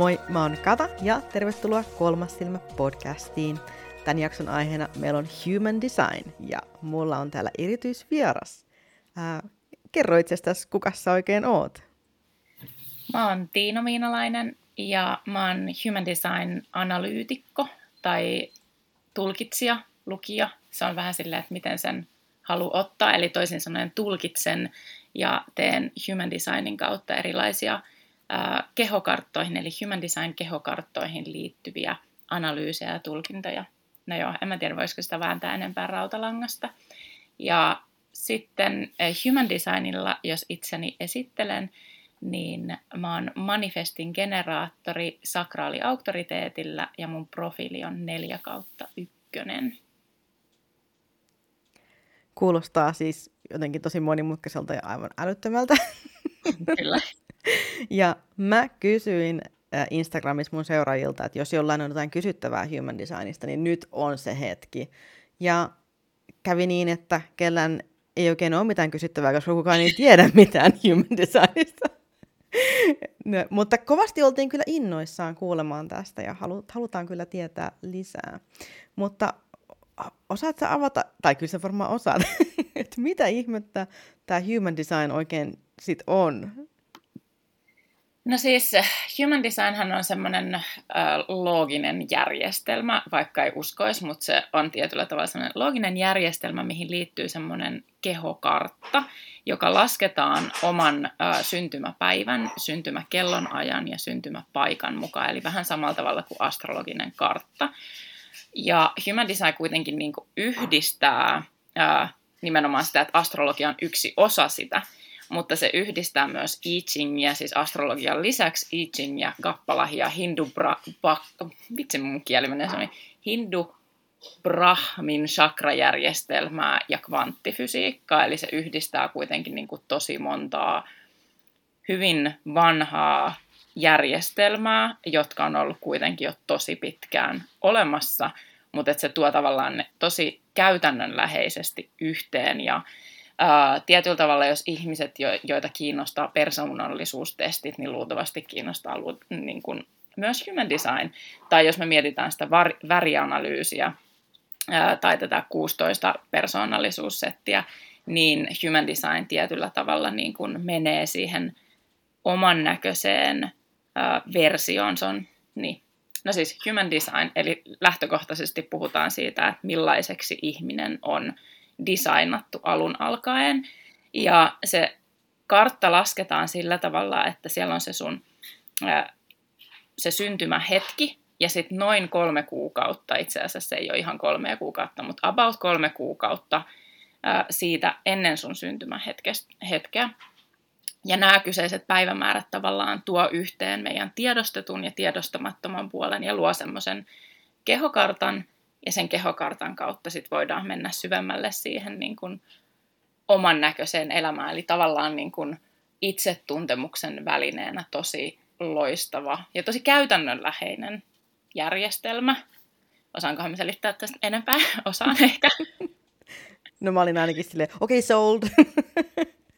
Moi, mä oon Kata ja tervetuloa Kolmas silmä podcastiin. Tämän jakson aiheena meillä on Human Design ja mulla on täällä erityisvieras. Ää, kerro itsestäsi, kuka sä oikein oot? Mä oon Tiina Miinalainen ja mä oon Human Design-analyytikko tai tulkitsija, lukija. Se on vähän silleen, että miten sen halu ottaa, eli toisin sanoen tulkitsen ja teen Human Designin kautta erilaisia kehokarttoihin, eli Human Design kehokarttoihin liittyviä analyysejä ja tulkintoja. No joo, en mä tiedä, voisiko sitä vääntää enempää rautalangasta. Ja sitten Human Designilla, jos itseni esittelen, niin mä oon manifestin generaattori sakraaliauktoriteetillä ja mun profiili on 4 kautta ykkönen. Kuulostaa siis jotenkin tosi monimutkaiselta ja aivan älyttömältä. Kyllä. ja mä kysyin Instagramissa mun seuraajilta, että jos jollain on jotain kysyttävää human designista, niin nyt on se hetki. Ja kävi niin, että kellään ei oikein ole mitään kysyttävää, koska kukaan ei tiedä mitään human designista. No, mutta kovasti oltiin kyllä innoissaan kuulemaan tästä ja halutaan kyllä tietää lisää. Mutta osaatko avata, tai kyllä se varmaan osaat, että mitä ihmettä tämä human design oikein sit on? No siis human designhan on semmoinen äh, looginen järjestelmä, vaikka ei uskoisi, mutta se on tietyllä tavalla semmoinen looginen järjestelmä, mihin liittyy semmoinen kehokartta, joka lasketaan oman äh, syntymäpäivän, syntymäkellon ajan ja syntymäpaikan mukaan, eli vähän samalla tavalla kuin astrologinen kartta. Ja human design kuitenkin niin yhdistää äh, nimenomaan sitä, että astrologia on yksi osa sitä, mutta se yhdistää myös I Chingia, siis astrologian lisäksi I Chingia, Kappalahia, Hindu, bra, ba, vitsi mun kieli menee Hindu Brahmin chakrajärjestelmää ja kvanttifysiikkaa, eli se yhdistää kuitenkin niin kuin tosi montaa hyvin vanhaa järjestelmää, jotka on ollut kuitenkin jo tosi pitkään olemassa, mutta että se tuo tavallaan ne tosi käytännönläheisesti yhteen ja ää, tietyllä tavalla, jos ihmiset, jo, joita kiinnostaa persoonallisuustestit, niin luultavasti kiinnostaa niin kuin, myös human design. Tai jos me mietitään sitä var, värianalyysiä ää, tai tätä 16 persoonallisuussettiä, niin human design tietyllä tavalla niin kuin menee siihen oman näköiseen ää, versioon. Se on, niin. No siis human design, eli lähtökohtaisesti puhutaan siitä, että millaiseksi ihminen on designattu alun alkaen. Ja se kartta lasketaan sillä tavalla, että siellä on se sun se syntymähetki, ja sitten noin kolme kuukautta, itse asiassa se ei ole ihan kolme kuukautta, mutta about kolme kuukautta siitä ennen sun syntymähetkeä. Ja nämä kyseiset päivämäärät tavallaan tuo yhteen meidän tiedostetun ja tiedostamattoman puolen ja luo semmoisen kehokartan, ja sen kehokartan kautta sit voidaan mennä syvemmälle siihen niin kuin oman näköiseen elämään. Eli tavallaan niin kuin itsetuntemuksen välineenä tosi loistava ja tosi käytännönläheinen järjestelmä. Osaankohan me selittää tästä enempää? Osaan ehkä. No mä olin ainakin silleen, okei, okay, sold.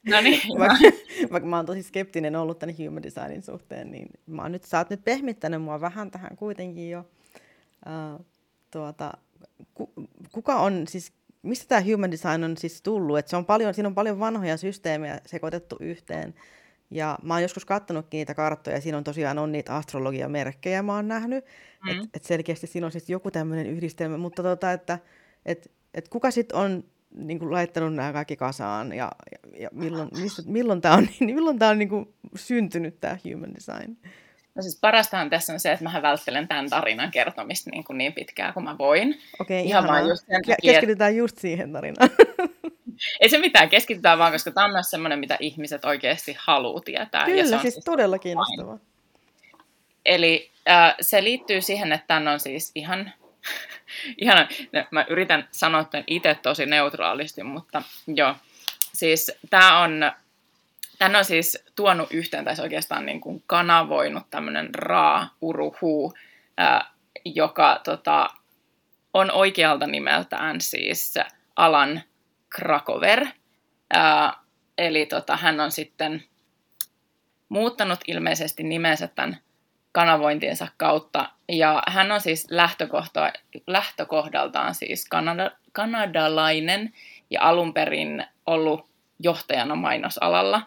No niin. vaikka, vaikka mä oon tosi skeptinen ollut tänne human designin suhteen, niin mä oon nyt, sä oot nyt pehmittänyt mua vähän tähän kuitenkin jo. Uh, tuota, ku, kuka on siis, mistä tämä human design on siis tullut? Et se on paljon, siinä on paljon vanhoja systeemejä sekoitettu yhteen. Ja mä oon joskus katsonutkin niitä karttoja, ja siinä on tosiaan on niitä astrologiamerkkejä, mä oon nähnyt. Mm. Että et selkeästi siinä on siis joku tämmöinen yhdistelmä, mutta tota, että et, et kuka sitten on niin kuin laittanut nämä kaikki kasaan, ja, ja, ja milloin, mistä, milloin tämä on, milloin tää on niin kuin syntynyt, tämä human design? No siis parastahan tässä on se, että mä välttelen tämän tarinan kertomista niin, kuin niin pitkään kuin mä voin. Okei, Ihan vaan just sen takia, Keskitytään just siihen tarinaan. Ei se mitään, keskitytään vaan, koska tämä on myös semmoinen, mitä ihmiset oikeasti haluaa tietää. Kyllä, ja se on siis, siis todella kiinnostavaa. Eli äh, se liittyy siihen, että tämän on siis ihan, ihan mä yritän sanoa tämän itse tosi neutraalisti, mutta joo, siis tämä on Tän on siis tuonut yhteen, tai oikeastaan niin kuin kanavoinut tämmöinen raa uruhu, joka tota, on oikealta nimeltään siis Alan Krakover. Ää, eli tota, hän on sitten muuttanut ilmeisesti nimensä tämän kanavointiensa kautta. Ja hän on siis lähtökohta, lähtökohdaltaan siis kanada, kanadalainen ja alun perin ollut johtajana mainosalalla.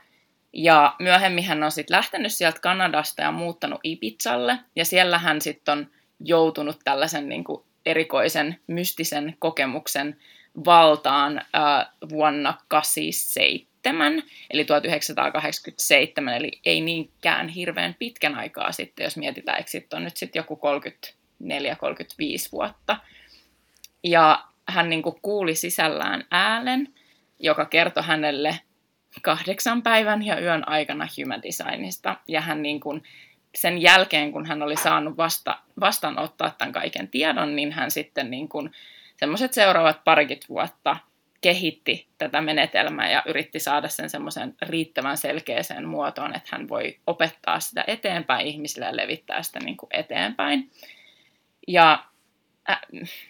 Ja myöhemmin hän on sitten lähtenyt sieltä Kanadasta ja muuttanut Ibizalle. Ja siellä hän sitten on joutunut tällaisen niin kuin erikoisen mystisen kokemuksen valtaan äh, vuonna 1987, eli 1987, eli ei niinkään hirveän pitkän aikaa sitten, jos mietitään, että sitten on nyt sitten joku 34-35 vuotta. Ja hän niin kuin kuuli sisällään äänen, joka kertoi hänelle kahdeksan päivän ja yön aikana human designista. Ja hän niin kuin, sen jälkeen, kun hän oli saanut vasta, vastaanottaa tämän kaiken tiedon, niin hän sitten niin kuin, semmoiset seuraavat parikymmentä vuotta kehitti tätä menetelmää ja yritti saada sen semmoisen riittävän selkeäseen muotoon, että hän voi opettaa sitä eteenpäin ihmisille ja levittää sitä niin kuin eteenpäin. Ja äh,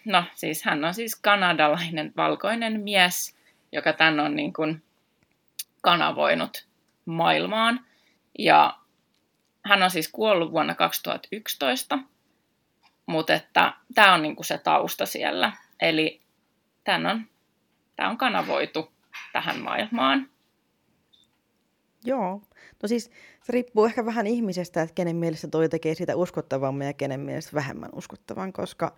no siis hän on siis kanadalainen valkoinen mies, joka tän on niin kuin kanavoinut maailmaan. Ja hän on siis kuollut vuonna 2011, mutta että tämä on niin kuin se tausta siellä. Eli tämän on, tämä on kanavoitu tähän maailmaan. Joo. No siis se riippuu ehkä vähän ihmisestä, että kenen mielestä toi tekee sitä uskottavamman ja kenen mielestä vähemmän uskottavan, koska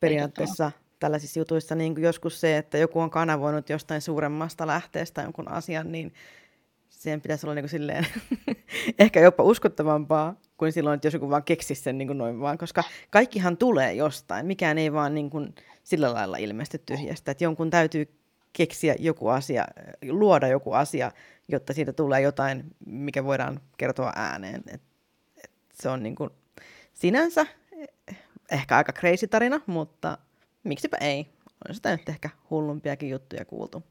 periaatteessa tällaisissa jutuissa niin kuin joskus se, että joku on kanavoinut jostain suuremmasta lähteestä jonkun asian, niin siihen pitäisi olla niin kuin silleen ehkä jopa uskottavampaa kuin silloin, että jos joku vaan keksisi sen niin kuin noin vaan, koska kaikkihan tulee jostain. Mikään ei vaan niin kuin sillä lailla ilmesty tyhjästä, että jonkun täytyy keksiä joku asia, luoda joku asia, jotta siitä tulee jotain, mikä voidaan kertoa ääneen. Et, et se on niin kuin sinänsä ehkä aika crazy tarina, mutta miksipä ei. On sitä nyt ehkä hullumpiakin juttuja kuultu.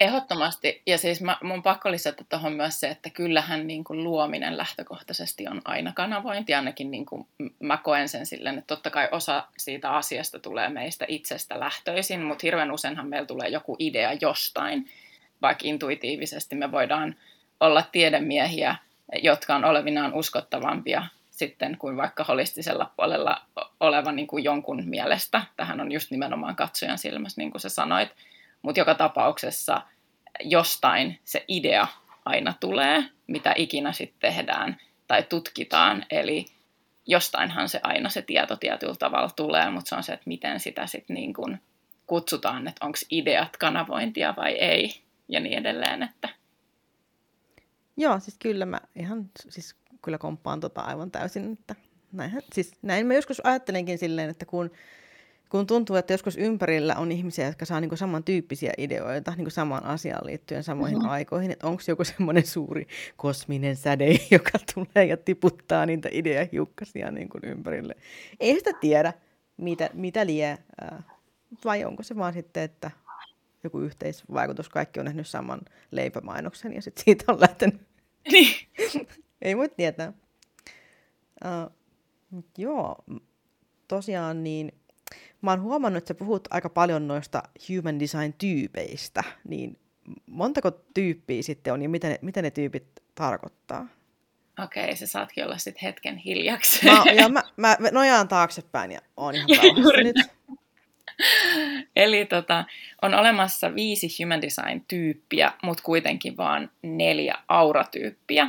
Ehdottomasti. Ja siis mä, mun pakko lisätä tuohon myös se, että kyllähän niin kuin luominen lähtökohtaisesti on aina kanavointi. Ainakin niin kuin mä koen sen silleen, että totta kai osa siitä asiasta tulee meistä itsestä lähtöisin, mutta hirveän useinhan meillä tulee joku idea jostain. Vaikka intuitiivisesti me voidaan olla tiedemiehiä, jotka on olevinaan uskottavampia sitten kuin vaikka holistisella puolella oleva niin kuin jonkun mielestä. Tähän on just nimenomaan katsojan silmässä, niin kuin sä sanoit mutta joka tapauksessa jostain se idea aina tulee, mitä ikinä sitten tehdään tai tutkitaan. Eli jostainhan se aina se tieto tietyllä tavalla tulee, mutta se on se, että miten sitä sitten niin kuin kutsutaan, että onko ideat kanavointia vai ei ja niin edelleen. Että... Joo, siis kyllä mä ihan siis kyllä komppaan tota aivan täysin, että näinhän, siis näin mä joskus ajattelenkin silleen, että kun kun tuntuu, että joskus ympärillä on ihmisiä, jotka saa niinku samantyyppisiä ideoita niinku samaan asiaan liittyen samoihin mm-hmm. aikoihin, että onko joku semmoinen suuri kosminen säde, joka tulee ja tiputtaa niitä ideahiukkasia niinku ympärille. Ei sitä tiedä, mitä, mitä lie, vai onko se vaan sitten, että joku yhteisvaikutus, kaikki on nähnyt saman leipämainoksen ja sitten siitä on lähtenyt. Niin. Ei voi tietää. Uh, joo, tosiaan niin mä oon huomannut, että sä puhut aika paljon noista human design-tyypeistä, niin montako tyyppiä sitten on ja mitä ne, mitä ne tyypit tarkoittaa? Okei, se saatkin olla sitten hetken hiljaksi. Mä, ja mä, mä nojaan taaksepäin ja oon ihan nyt. Eli tota, on olemassa viisi human design-tyyppiä, mutta kuitenkin vain neljä auratyyppiä.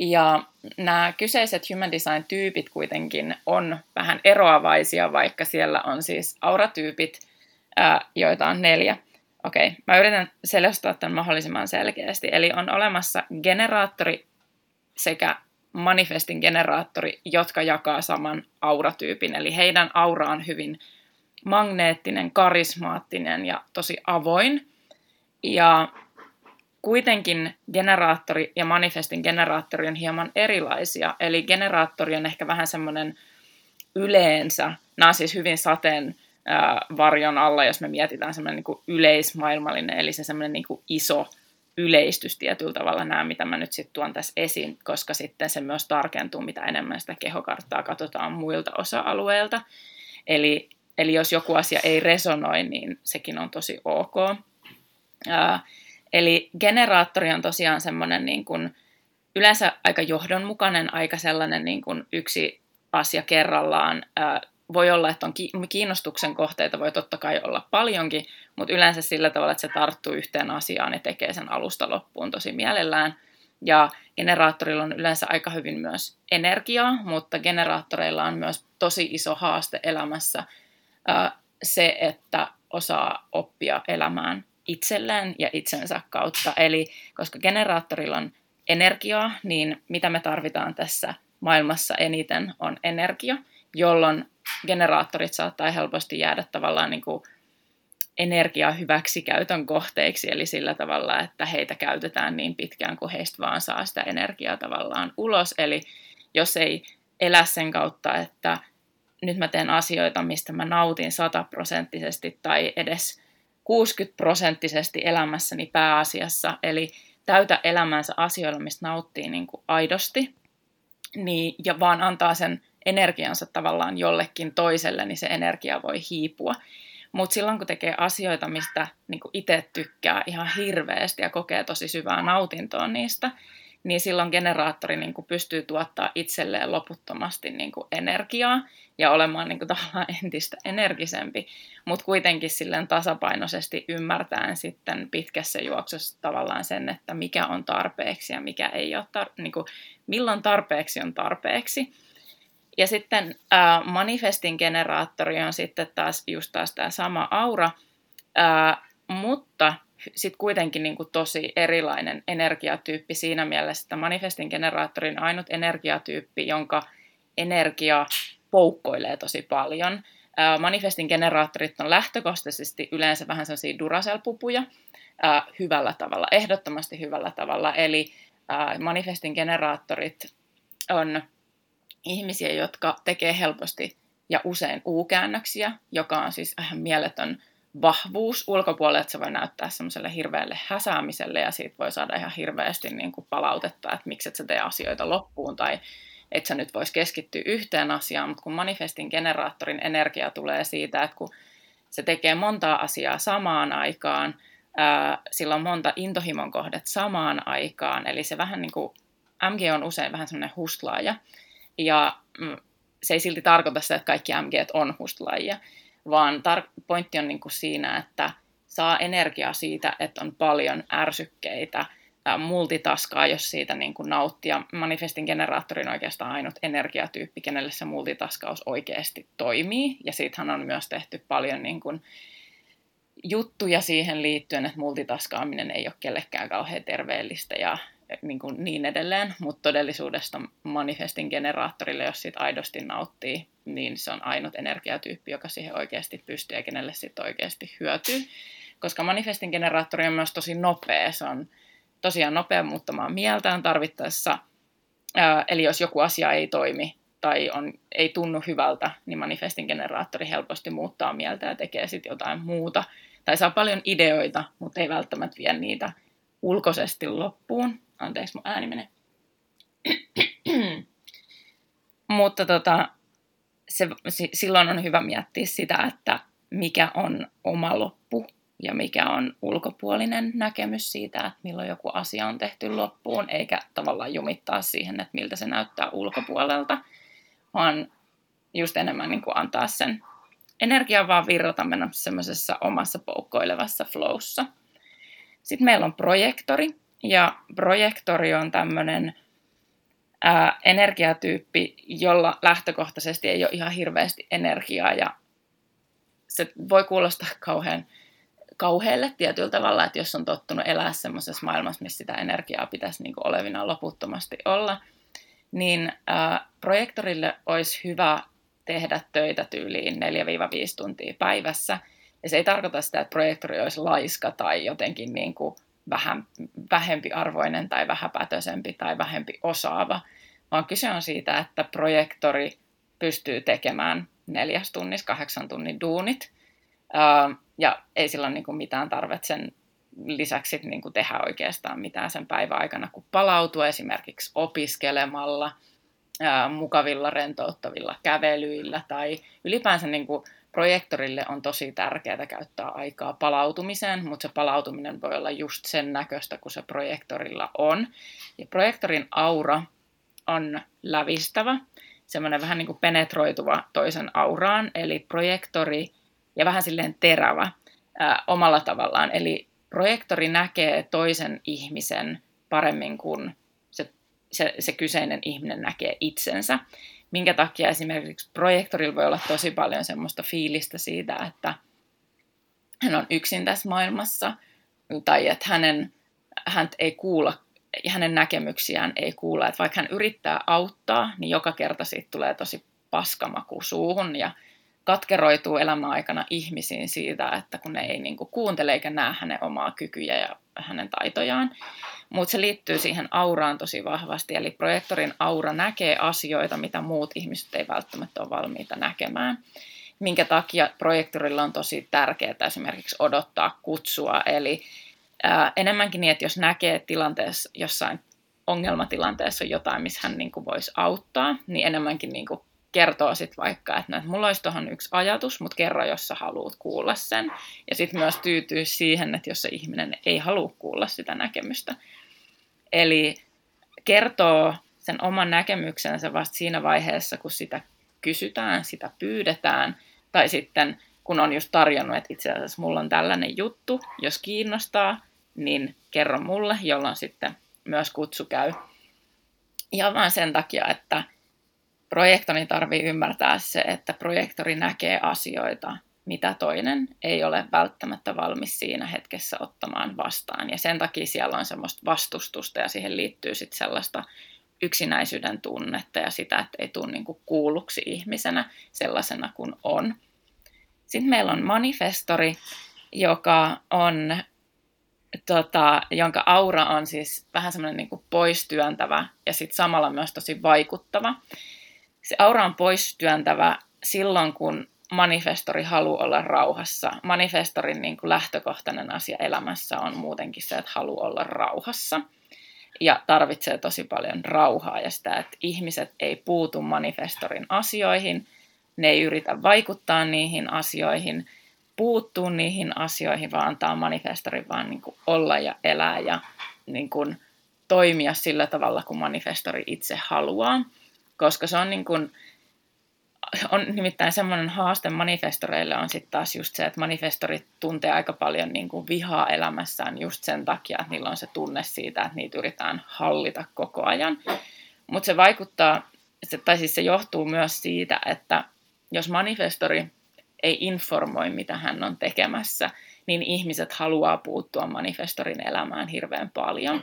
Ja nämä kyseiset human design-tyypit kuitenkin on vähän eroavaisia, vaikka siellä on siis auratyypit, joita on neljä. Okei, okay, mä yritän selostaa tämän mahdollisimman selkeästi. Eli on olemassa generaattori sekä manifestin generaattori, jotka jakaa saman auratyypin. Eli heidän aura on hyvin magneettinen, karismaattinen ja tosi avoin. Ja Kuitenkin generaattori ja manifestin generaattori on hieman erilaisia, eli generaattori on ehkä vähän semmoinen yleensä, nämä on siis hyvin sateen varjon alla, jos me mietitään semmoinen niin yleismaailmallinen, eli se semmoinen niin iso yleistys tietyllä tavalla nämä, mitä mä nyt sitten tuon tässä esiin, koska sitten se myös tarkentuu, mitä enemmän sitä kehokarttaa katsotaan muilta osa-alueilta. Eli, eli jos joku asia ei resonoi, niin sekin on tosi ok. Ää, Eli generaattori on tosiaan semmoinen niin kuin, yleensä aika johdonmukainen, aika sellainen niin kuin yksi asia kerrallaan. Voi olla, että on kiinnostuksen kohteita, voi totta kai olla paljonkin, mutta yleensä sillä tavalla, että se tarttuu yhteen asiaan ja tekee sen alusta loppuun tosi mielellään. Ja generaattorilla on yleensä aika hyvin myös energiaa, mutta generaattoreilla on myös tosi iso haaste elämässä se, että osaa oppia elämään itselleen ja itsensä kautta. Eli koska generaattorilla on energiaa, niin mitä me tarvitaan tässä maailmassa eniten on energia, jolloin generaattorit saattaa helposti jäädä tavallaan niin kuin energiaa hyväksikäytön kohteiksi, eli sillä tavalla, että heitä käytetään niin pitkään kuin heistä vaan saa sitä energiaa tavallaan ulos. Eli jos ei elä sen kautta, että nyt mä teen asioita, mistä mä nautin sataprosenttisesti tai edes 60 prosenttisesti elämässäni pääasiassa, eli täytä elämänsä asioilla, mistä nauttii niin kuin aidosti, niin, ja vaan antaa sen energiansa tavallaan jollekin toiselle, niin se energia voi hiipua. Mutta silloin kun tekee asioita, mistä niin itse tykkää ihan hirveästi ja kokee tosi syvää nautintoa niistä, niin silloin generaattori niin kuin pystyy tuottaa itselleen loputtomasti niin kuin energiaa ja olemaan niin kuin tavallaan entistä energisempi, mutta kuitenkin silleen tasapainoisesti ymmärtäen sitten pitkässä juoksussa tavallaan sen, että mikä on tarpeeksi ja mikä ei ole, tar- niin kuin, milloin tarpeeksi on tarpeeksi. Ja sitten äh, manifestin generaattori on sitten taas just taas tämä sama aura, äh, mutta sitten kuitenkin niin kuin tosi erilainen energiatyyppi siinä mielessä, että manifestin generaattorin ainut energiatyyppi, jonka energia poukkoilee tosi paljon. Manifestin generaattorit on lähtökohtaisesti yleensä vähän sellaisia Duracell-pupuja hyvällä tavalla, ehdottomasti hyvällä tavalla. Eli manifestin generaattorit on ihmisiä, jotka tekee helposti ja usein U-käännöksiä, joka on siis ihan mieletön vahvuus ulkopuolelle, että se voi näyttää semmoiselle hirveälle häsäämiselle ja siitä voi saada ihan hirveästi niin kuin palautetta, että miksi et sä tee asioita loppuun tai että sä nyt vois keskittyä yhteen asiaan, mutta kun manifestin generaattorin energia tulee siitä, että kun se tekee montaa asiaa samaan aikaan, ää, sillä on monta intohimon kohdet samaan aikaan, eli se vähän niin kuin, MG on usein vähän semmoinen hustlaaja, ja mm, se ei silti tarkoita sitä, että kaikki MG on hustlaajia, vaan tar- pointti on niin kuin siinä, että saa energiaa siitä, että on paljon ärsykkeitä, multitaskaa, jos siitä niin kuin nauttii. Manifestin generaattorin oikeastaan ainut energiatyyppi, kenelle se multitaskaus oikeasti toimii. Ja siitähän on myös tehty paljon niin kuin juttuja siihen liittyen, että multitaskaaminen ei ole kellekään kauhean terveellistä ja niin, kuin niin edelleen, mutta todellisuudesta manifestin generaattorille, jos siitä aidosti nauttii, niin se on ainut energiatyyppi, joka siihen oikeasti pystyy ja kenelle sitten oikeasti hyötyy. Koska manifestin generaattori on myös tosi nopea, se on tosiaan nopea muuttamaan mieltään tarvittaessa. Eli jos joku asia ei toimi tai on, ei tunnu hyvältä, niin manifestin generaattori helposti muuttaa mieltä ja tekee sitten jotain muuta. Tai saa paljon ideoita, mutta ei välttämättä vie niitä ulkoisesti loppuun. Anteeksi, mun ääni menee. Mutta tota, se, silloin on hyvä miettiä sitä, että mikä on oma loppu ja mikä on ulkopuolinen näkemys siitä, että milloin joku asia on tehty loppuun, eikä tavallaan jumittaa siihen, että miltä se näyttää ulkopuolelta, vaan just enemmän niin kuin antaa sen energiaa vaan virrata mennä semmoisessa omassa poukkoilevassa flowssa. Sitten meillä on projektori, ja projektori on tämmöinen ää, energiatyyppi, jolla lähtökohtaisesti ei ole ihan hirveästi energiaa ja se voi kuulostaa kauhean kauhealle tietyllä tavalla, että jos on tottunut elää semmoisessa maailmassa, missä sitä energiaa pitäisi niin kuin olevina loputtomasti olla, niin ää, projektorille olisi hyvä tehdä töitä tyyliin 4-5 tuntia päivässä. Ja se ei tarkoita sitä, että projektori olisi laiska tai jotenkin niin kuin vähän vähempiarvoinen tai vähäpätöisempi tai vähempi osaava, vaan kyse on siitä, että projektori pystyy tekemään neljäs tunnissa kahdeksan tunnin duunit, ja ei sillä ole niin mitään tarvetta sen lisäksi niin kuin tehdä oikeastaan mitään sen päivän aikana, kun palautua esimerkiksi opiskelemalla, mukavilla rentouttavilla kävelyillä tai ylipäänsä niin kuin projektorille on tosi tärkeää käyttää aikaa palautumiseen, mutta se palautuminen voi olla just sen näköistä, kun se projektorilla on. Ja projektorin aura on lävistävä. semmoinen vähän niin kuin penetroituva toisen auraan, eli projektori ja vähän silleen terävä ää, omalla tavallaan. Eli projektori näkee toisen ihmisen paremmin kuin se, se, se kyseinen ihminen näkee itsensä. Minkä takia esimerkiksi projektorilla voi olla tosi paljon semmoista fiilistä siitä, että hän on yksin tässä maailmassa, tai että hänen, hän ei kuulla hänen näkemyksiään ei kuulla. Että vaikka hän yrittää auttaa, niin joka kerta siitä tulee tosi paskamaku suuhun ja katkeroituu elämän aikana ihmisiin siitä, että kun ne ei niin kuin kuuntele eikä näe hänen omaa kykyjä ja hänen taitojaan. Mutta se liittyy siihen auraan tosi vahvasti, eli projektorin aura näkee asioita, mitä muut ihmiset ei välttämättä ole valmiita näkemään. Minkä takia projektorilla on tosi tärkeää esimerkiksi odottaa kutsua, eli ää, enemmänkin niin, että jos näkee tilanteessa, jossain ongelmatilanteessa on jotain, missä hän niin kuin voisi auttaa, niin enemmänkin niin kuin kertoo sitten vaikka, että, no, että mulla olisi tuohon yksi ajatus, mutta kerro, jos sä haluat kuulla sen. Ja sitten myös tyytyy siihen, että jos se ihminen ei halua kuulla sitä näkemystä. Eli kertoo sen oman näkemyksensä vasta siinä vaiheessa, kun sitä kysytään, sitä pyydetään, tai sitten kun on just tarjonnut, että itse asiassa mulla on tällainen juttu, jos kiinnostaa, niin kerro mulle, jolloin sitten myös kutsu käy. Ihan vain sen takia, että projektori tarvii ymmärtää se, että projektori näkee asioita, mitä toinen ei ole välttämättä valmis siinä hetkessä ottamaan vastaan. Ja sen takia siellä on semmoista vastustusta ja siihen liittyy sitten sellaista yksinäisyyden tunnetta ja sitä, että ei tule niin kuulluksi ihmisenä sellaisena kuin on. Sitten meillä on manifestori, joka on, tota, jonka aura on siis vähän semmoinen niin poistyöntävä ja sitten samalla myös tosi vaikuttava. Se aura on poistyöntävä silloin, kun manifestori haluaa olla rauhassa. Manifestorin niin kuin lähtökohtainen asia elämässä on muutenkin se, että haluaa olla rauhassa. Ja tarvitsee tosi paljon rauhaa ja sitä, että ihmiset ei puutu manifestorin asioihin, ne ei yritä vaikuttaa niihin asioihin, puuttuu niihin asioihin, vaan antaa manifestorin vaan niin kuin olla ja elää ja niin kuin toimia sillä tavalla, kun manifestori itse haluaa. Koska se on niin kuin, on nimittäin semmoinen haaste manifestoreille on sitten taas just se, että manifestorit tuntee aika paljon niin kuin vihaa elämässään just sen takia, että niillä on se tunne siitä, että niitä yritetään hallita koko ajan. Mutta se vaikuttaa, tai siis se johtuu myös siitä, että jos manifestori ei informoi, mitä hän on tekemässä, niin ihmiset haluaa puuttua manifestorin elämään hirveän paljon.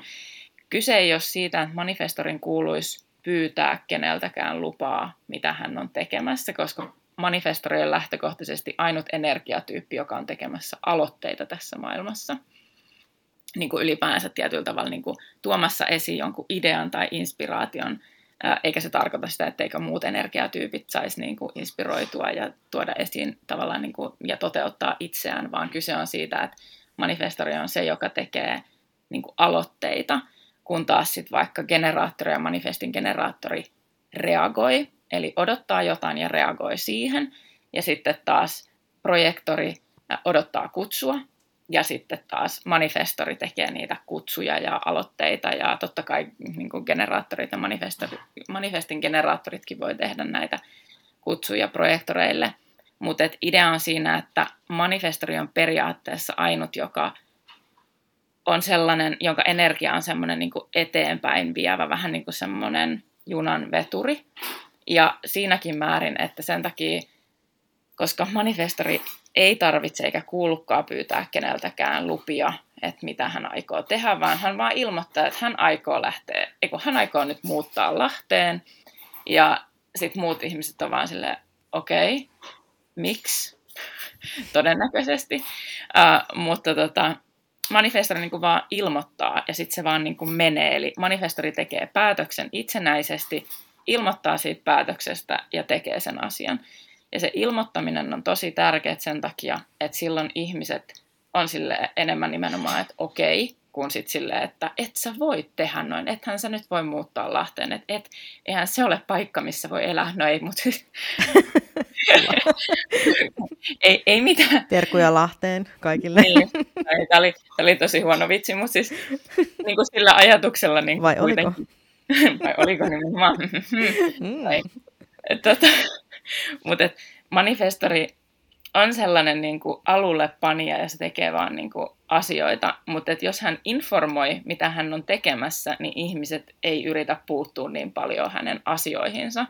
Kyse ei ole siitä, että manifestorin kuuluisi pyytää keneltäkään lupaa, mitä hän on tekemässä, koska manifestori on lähtökohtaisesti ainut energiatyyppi, joka on tekemässä aloitteita tässä maailmassa. Niin kuin ylipäänsä tietyllä tavalla niin kuin tuomassa esiin jonkun idean tai inspiraation, eikä se tarkoita sitä, etteikö muut energiatyypit saisi niin kuin inspiroitua ja tuoda esiin tavallaan niin kuin, ja toteuttaa itseään, vaan kyse on siitä, että manifestori on se, joka tekee niin kuin aloitteita – kun taas sitten vaikka generaattori ja manifestin generaattori reagoi, eli odottaa jotain ja reagoi siihen, ja sitten taas projektori odottaa kutsua, ja sitten taas manifestori tekee niitä kutsuja ja aloitteita, ja totta kai niin kuin generaattorit ja manifestin generaattoritkin voi tehdä näitä kutsuja projektoreille, mutta idea on siinä, että manifestori on periaatteessa ainut, joka on sellainen, jonka energia on semmoinen niin eteenpäin vievä, vähän niin kuin semmoinen junan veturi. Ja siinäkin määrin, että sen takia, koska manifestori ei tarvitse eikä kuulukaan pyytää keneltäkään lupia, että mitä hän aikoo tehdä, vaan hän vaan ilmoittaa, että hän aikoo lähteä, eikö hän aikoo nyt muuttaa Lahteen. Ja sitten muut ihmiset on vaan silleen, okei, okay, miksi? Todennäköisesti. Uh, mutta tota, manifestori niin kuin vaan ilmoittaa ja sitten se vaan niin kuin menee. Eli manifestori tekee päätöksen itsenäisesti, ilmoittaa siitä päätöksestä ja tekee sen asian. Ja se ilmoittaminen on tosi tärkeää sen takia, että silloin ihmiset on sille enemmän nimenomaan, että okei, kuin sitten silleen, että et sä voi tehdä noin, ethän sä nyt voi muuttaa Lahteen, että et, eihän se ole paikka, missä voi elää, no ei, mutta ei, ei mitään. Terkuja Lahteen kaikille. niin, tämä oli, tämä oli tosi huono vitsi, mutta siis niin kuin sillä ajatuksella niin Vai oliko? Vai oliko nimenomaan? mm. tai, tota, mutta manifestori on sellainen niin kuin alulle panija ja se tekee vaan niin kuin asioita, mutta et jos hän informoi, mitä hän on tekemässä, niin ihmiset ei yritä puuttua niin paljon hänen asioihinsa.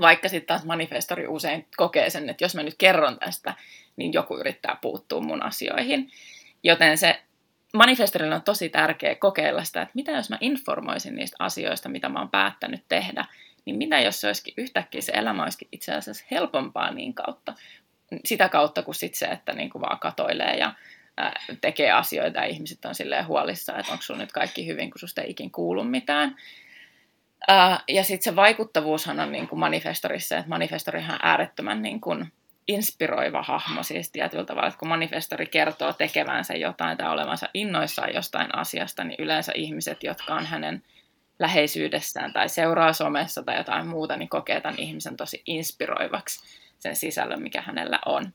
Vaikka sitten taas manifestori usein kokee sen, että jos mä nyt kerron tästä, niin joku yrittää puuttua mun asioihin. Joten se manifestorilla on tosi tärkeä kokeilla sitä, että mitä jos mä informoisin niistä asioista, mitä mä oon päättänyt tehdä, niin mitä jos se olisikin yhtäkkiä se elämä olisikin itse asiassa helpompaa niin kautta, sitä kautta kuin sit se, että niin kuin vaan katoilee ja tekee asioita ja ihmiset on silleen huolissa, että onko sulla nyt kaikki hyvin, kun susta ei ikin kuulu mitään. Ää, ja sitten se vaikuttavuushan on niin kuin manifestorissa, että manifestorihan on äärettömän niin kuin inspiroiva hahmo siis tietyllä tavalla, että kun manifestori kertoo tekevänsä jotain tai olevansa innoissaan jostain asiasta, niin yleensä ihmiset, jotka on hänen läheisyydessään tai seuraa somessa tai jotain muuta, niin kokee tämän ihmisen tosi inspiroivaksi sen sisällön, mikä hänellä on.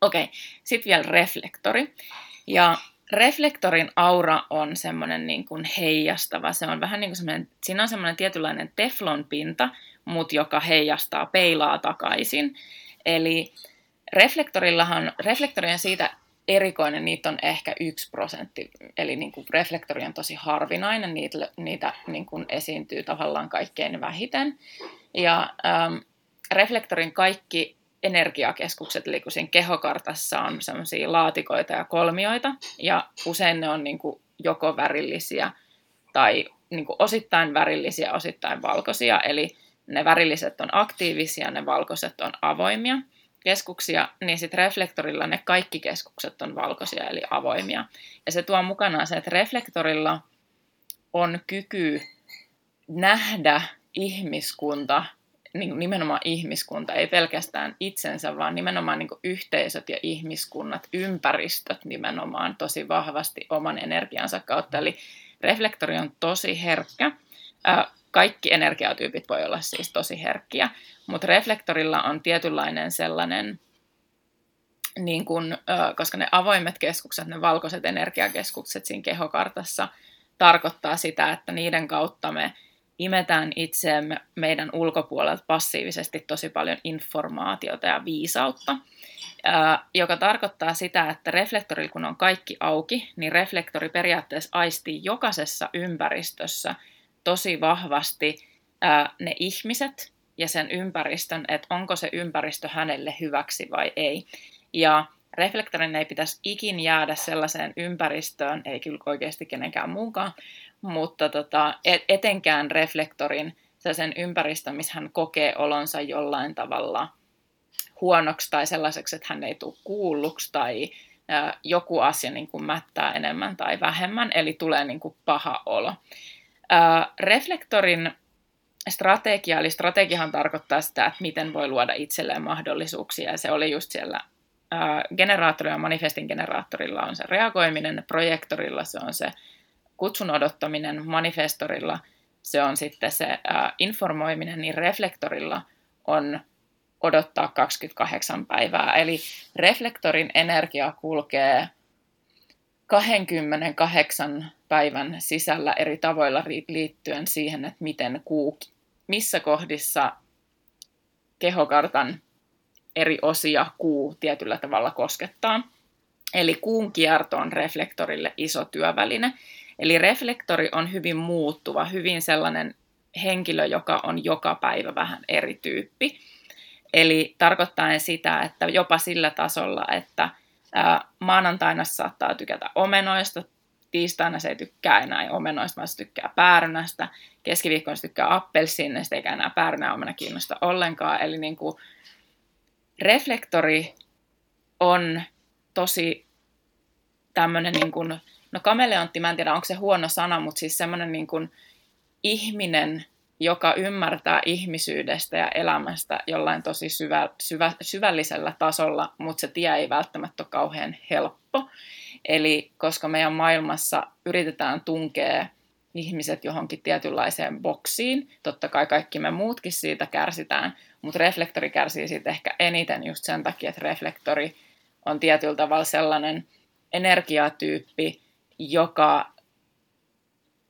Okei, okay. sitten vielä reflektori. Ja reflektorin aura on semmoinen niin kuin heijastava. Se on vähän niin kuin semmoinen, siinä on semmoinen tietynlainen teflonpinta, mutta joka heijastaa, peilaa takaisin. Eli reflektorillahan, reflektori on siitä erikoinen, niitä on ehkä yksi prosentti, eli niin kuin reflektori on tosi harvinainen, niitä, niitä niin kuin esiintyy tavallaan kaikkein vähiten. Ja ähm, reflektorin kaikki energiakeskukset, eli kun siinä kehokartassa on sellaisia laatikoita ja kolmioita, ja usein ne on niin kuin joko värillisiä tai niin kuin osittain värillisiä, osittain valkoisia, eli ne värilliset on aktiivisia, ne valkoiset on avoimia keskuksia, niin sitten reflektorilla ne kaikki keskukset on valkoisia eli avoimia. Ja se tuo mukanaan se, että reflektorilla on kyky nähdä ihmiskunta, niin nimenomaan ihmiskunta, ei pelkästään itsensä, vaan nimenomaan niin yhteisöt ja ihmiskunnat, ympäristöt nimenomaan tosi vahvasti oman energiansa kautta. Eli reflektori on tosi herkkä kaikki energiatyypit voi olla siis tosi herkkiä, mutta reflektorilla on tietynlainen sellainen, niin kun, koska ne avoimet keskukset, ne valkoiset energiakeskukset siinä kehokartassa tarkoittaa sitä, että niiden kautta me imetään itseemme meidän ulkopuolelta passiivisesti tosi paljon informaatiota ja viisautta, joka tarkoittaa sitä, että reflektorilla kun on kaikki auki, niin reflektori periaatteessa aistii jokaisessa ympäristössä – tosi vahvasti ne ihmiset ja sen ympäristön, että onko se ympäristö hänelle hyväksi vai ei. Ja reflektorin ei pitäisi ikin jäädä sellaiseen ympäristöön, ei kyllä oikeasti kenenkään muunkaan, mutta tota, et, etenkään reflektorin sen ympäristön, missä hän kokee olonsa jollain tavalla huonoksi tai sellaiseksi, että hän ei tule kuulluksi tai ää, joku asia niin kuin mättää enemmän tai vähemmän, eli tulee niin kuin paha olo. Äh, reflektorin strategia, eli strategiahan tarkoittaa sitä, että miten voi luoda itselleen mahdollisuuksia, ja se oli just siellä generaattorilla manifestin generaattorilla on se reagoiminen, projektorilla se on se kutsun odottaminen, manifestorilla se on sitten se informoiminen, niin reflektorilla on odottaa 28 päivää. Eli reflektorin energia kulkee 28 päivän sisällä eri tavoilla liittyen siihen, että miten kuu, missä kohdissa kehokartan eri osia kuu tietyllä tavalla koskettaa. Eli kuun kierto on reflektorille iso työväline. Eli reflektori on hyvin muuttuva, hyvin sellainen henkilö, joka on joka päivä vähän eri tyyppi. Eli tarkoittaen sitä, että jopa sillä tasolla, että maanantaina saattaa tykätä omenoista, tiistaina se ei tykkää enää omenoista, vaan se tykkää päärynästä, keskiviikkona se tykkää appelsiinista, eikä enää päärynä omena kiinnosta ollenkaan. Eli niin kuin reflektori on tosi tämmöinen, niin kuin, no kameleontti, mä en tiedä onko se huono sana, mutta siis semmoinen niin kuin ihminen, joka ymmärtää ihmisyydestä ja elämästä jollain tosi syvä, syvä, syvällisellä tasolla, mutta se tie ei välttämättä ole kauhean helppo. Eli koska meidän maailmassa yritetään tunkea ihmiset johonkin tietynlaiseen boksiin, totta kai kaikki me muutkin siitä kärsitään, mutta reflektori kärsii siitä ehkä eniten just sen takia, että reflektori on tietyllä tavalla sellainen energiatyyppi, joka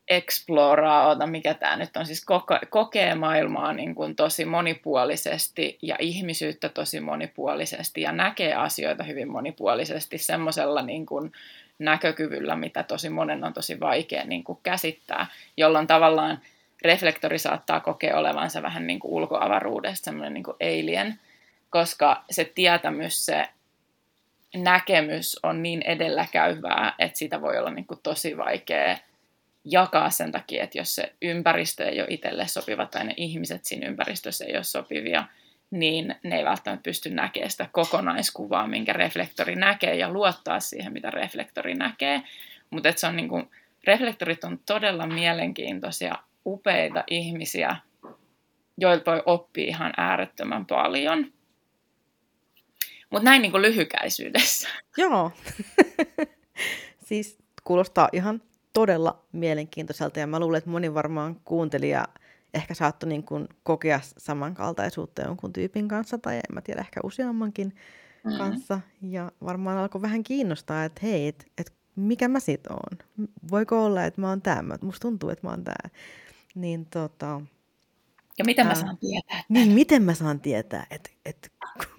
exploraa, ota mikä tämä nyt on, siis kokee maailmaa niin kuin tosi monipuolisesti ja ihmisyyttä tosi monipuolisesti ja näkee asioita hyvin monipuolisesti semmoisella niin kuin näkökyvyllä, mitä tosi monen on tosi vaikea niin kuin käsittää, jolloin tavallaan reflektori saattaa kokea olevansa vähän niin kuin ulkoavaruudesta semmoinen niin kuin alien, koska se tietämys, se näkemys on niin edelläkäyvää, että sitä voi olla niin kuin tosi vaikea jakaa sen takia, että jos se ympäristö ei ole itselle sopiva tai ne ihmiset siinä ympäristössä ei ole sopivia, niin ne ei välttämättä pysty näkemään sitä kokonaiskuvaa, minkä reflektori näkee ja luottaa siihen, mitä reflektori näkee. Mutta se on niin kuin, reflektorit on todella mielenkiintoisia, upeita ihmisiä, joilta voi oppia ihan äärettömän paljon. Mutta näin niin kuin lyhykäisyydessä. Joo. siis kuulostaa ihan todella mielenkiintoiselta ja mä luulen, että moni varmaan kuuntelija ehkä saattoi niin kuin kokea samankaltaisuutta jonkun tyypin kanssa tai en mä tiedä, ehkä useammankin mm-hmm. kanssa. Ja varmaan alkoi vähän kiinnostaa, että hei, et, et mikä mä sit oon? Voiko olla, että mä oon tämä? Musta tuntuu, että mä oon tää. Niin tota... Ja miten mä saan tietää? Niin, miten mä saan tietää, että et,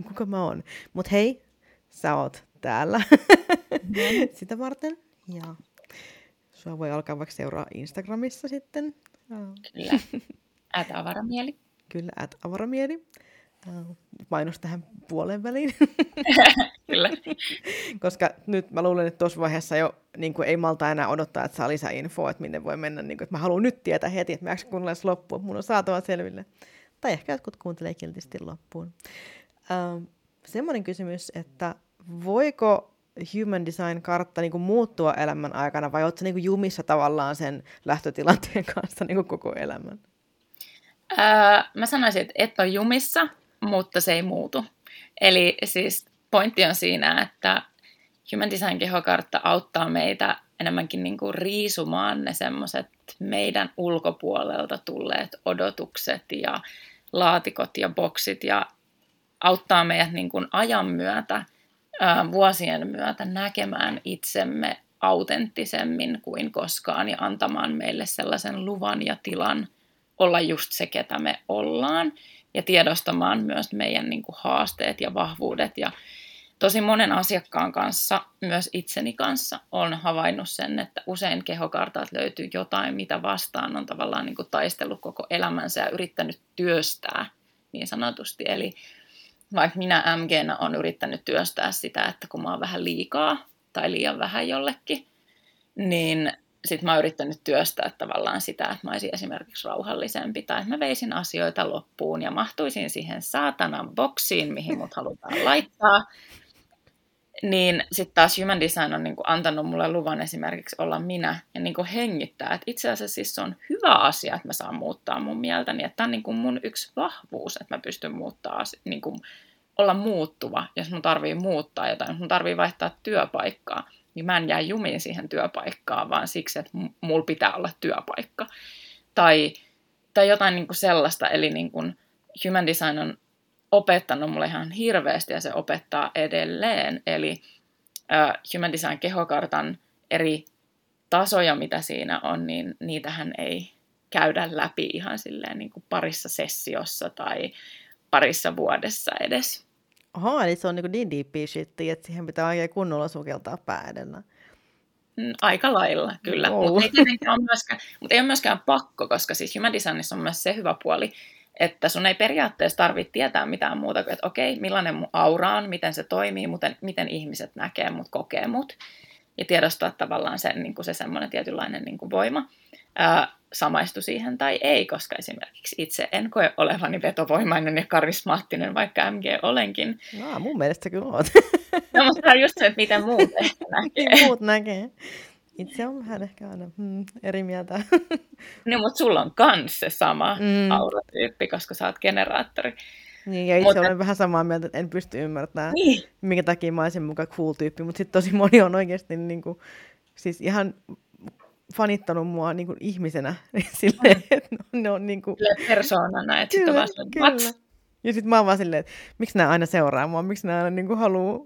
kuka mä oon? Mut hei, sä oot täällä mm-hmm. sitä varten. Ja Sua voi alkaa vaikka seuraa Instagramissa sitten. Kyllä. Ät avaramieli. Kyllä, ät avaramieli. Mainos tähän puolen väliin. Kyllä. Koska nyt mä luulen, että tuossa vaiheessa jo niin kuin ei malta enää odottaa, että saa lisäinfoa, että minne voi mennä. Niin kuin, että mä haluan nyt tietää heti, että mä jaksan kuunnella loppuun. Mun on saatava selville. Tai ehkä jotkut kuuntelee kiltisti loppuun. Ähm, semmoinen kysymys, että voiko human design-kartta niin kuin muuttua elämän aikana, vai oletko niin kuin jumissa tavallaan sen lähtötilanteen kanssa niin kuin koko elämän? Öö, mä sanoisin, että et ole jumissa, mutta se ei muutu. Eli siis pointti on siinä, että Human Design kehokartta auttaa meitä enemmänkin niin kuin riisumaan ne semmoiset meidän ulkopuolelta tulleet odotukset ja laatikot ja boksit ja auttaa meidät niin kuin ajan myötä – vuosien myötä näkemään itsemme autenttisemmin kuin koskaan ja antamaan meille sellaisen luvan ja tilan olla just se, ketä me ollaan ja tiedostamaan myös meidän niin kuin, haasteet ja vahvuudet. Ja tosi monen asiakkaan kanssa, myös itseni kanssa, on havainnut sen, että usein kehokartat löytyy jotain, mitä vastaan on tavallaan niin kuin, taistellut koko elämänsä ja yrittänyt työstää niin sanotusti. Eli vaikka minä MGnä on yrittänyt työstää sitä, että kun mä oon vähän liikaa tai liian vähän jollekin, niin sitten mä oon yrittänyt työstää tavallaan sitä, että mä olisin esimerkiksi rauhallisempi tai että mä veisin asioita loppuun ja mahtuisin siihen saatanan boksiin, mihin mut halutaan laittaa. Niin sitten taas Human Design on niinku antanut mulle luvan esimerkiksi olla minä ja niinku hengittää. Että itse asiassa siis se on hyvä asia, että mä saan muuttaa mun mieltäni. Että tämä on niinku mun yksi vahvuus, että mä pystyn muuttaa, niinku, olla muuttuva, jos mun tarvii muuttaa jotain, jos mun tarvii vaihtaa työpaikkaa, niin mä en jää jumiin siihen työpaikkaan, vaan siksi, että mulla pitää olla työpaikka. Tai, tai jotain niinku sellaista, eli niinku Human Design on opettanut mulle ihan hirveästi ja se opettaa edelleen. Eli uh, Human Design kehokartan eri tasoja, mitä siinä on, niin niitähän ei käydä läpi ihan silleen niin kuin parissa sessiossa tai parissa vuodessa edes. Oho, eli se on niin niin deep shitti, että siihen pitää oikein kunnolla sukeltaa pää edellä. Mm, aika lailla, kyllä. Wow. Mutta ei, mutta ei ole myöskään pakko, koska siis Human Designissa on myös se hyvä puoli, että sun ei periaatteessa tarvitse tietää mitään muuta kuin, että okei, millainen mun aura on, miten se toimii, miten, miten ihmiset näkee mut, kokee mut. Ja tiedostaa tavallaan sen, niin kuin se semmoinen tietynlainen niin kuin voima. Ää, samaistu siihen tai ei, koska esimerkiksi itse en koe olevani vetovoimainen ja karismaattinen, vaikka MG olenkin. No, mun mielestä kyllä oot. no, mutta on just se, että miten muut ehkä näkee. Muut näkee. Itse on vähän ehkä aina hmm, eri mieltä. niin, mutta sulla on kans se sama mm. auratyyppi, koska sä oot generaattori. Niin, ja itse mutta... olen vähän samaa mieltä, että en pysty ymmärtämään, niin. minkä takia mä olisin mukaan cool tyyppi, mutta sitten tosi moni on oikeasti niin kuin, siis ihan fanittanut mua niin kuin ihmisenä. Silleen, että ne on niin kuin... Persoonana, että sitten vasta, kyllä. Ja sitten mä oon vaan silleen, että miksi nämä aina seuraa mua, miksi nämä aina niin kuin haluaa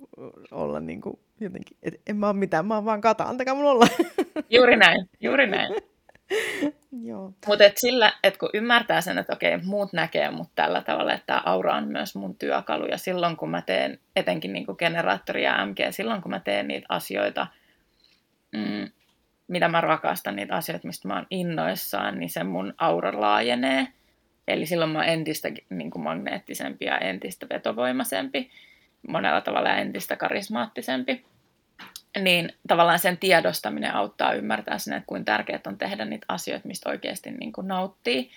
olla niin kuin jotenkin, että en mä ole mitään, mä oon vaan kata, antakaa mun olla. Juuri näin, juuri näin. Mutta et sillä, että kun ymmärtää sen, että okei, muut näkee mut tällä tavalla, että tämä aura on myös mun työkalu. Ja silloin, kun mä teen etenkin niin generaattori ja MG, silloin kun mä teen niitä asioita, mm, mitä mä rakastan, niitä asioita, mistä mä oon innoissaan, niin se mun aura laajenee. Eli silloin mä oon entistä niin kuin magneettisempi ja entistä vetovoimaisempi, monella tavalla entistä karismaattisempi niin tavallaan sen tiedostaminen auttaa ymmärtää sen, että kuinka tärkeää on tehdä niitä asioita, mistä oikeasti niin kuin nauttii.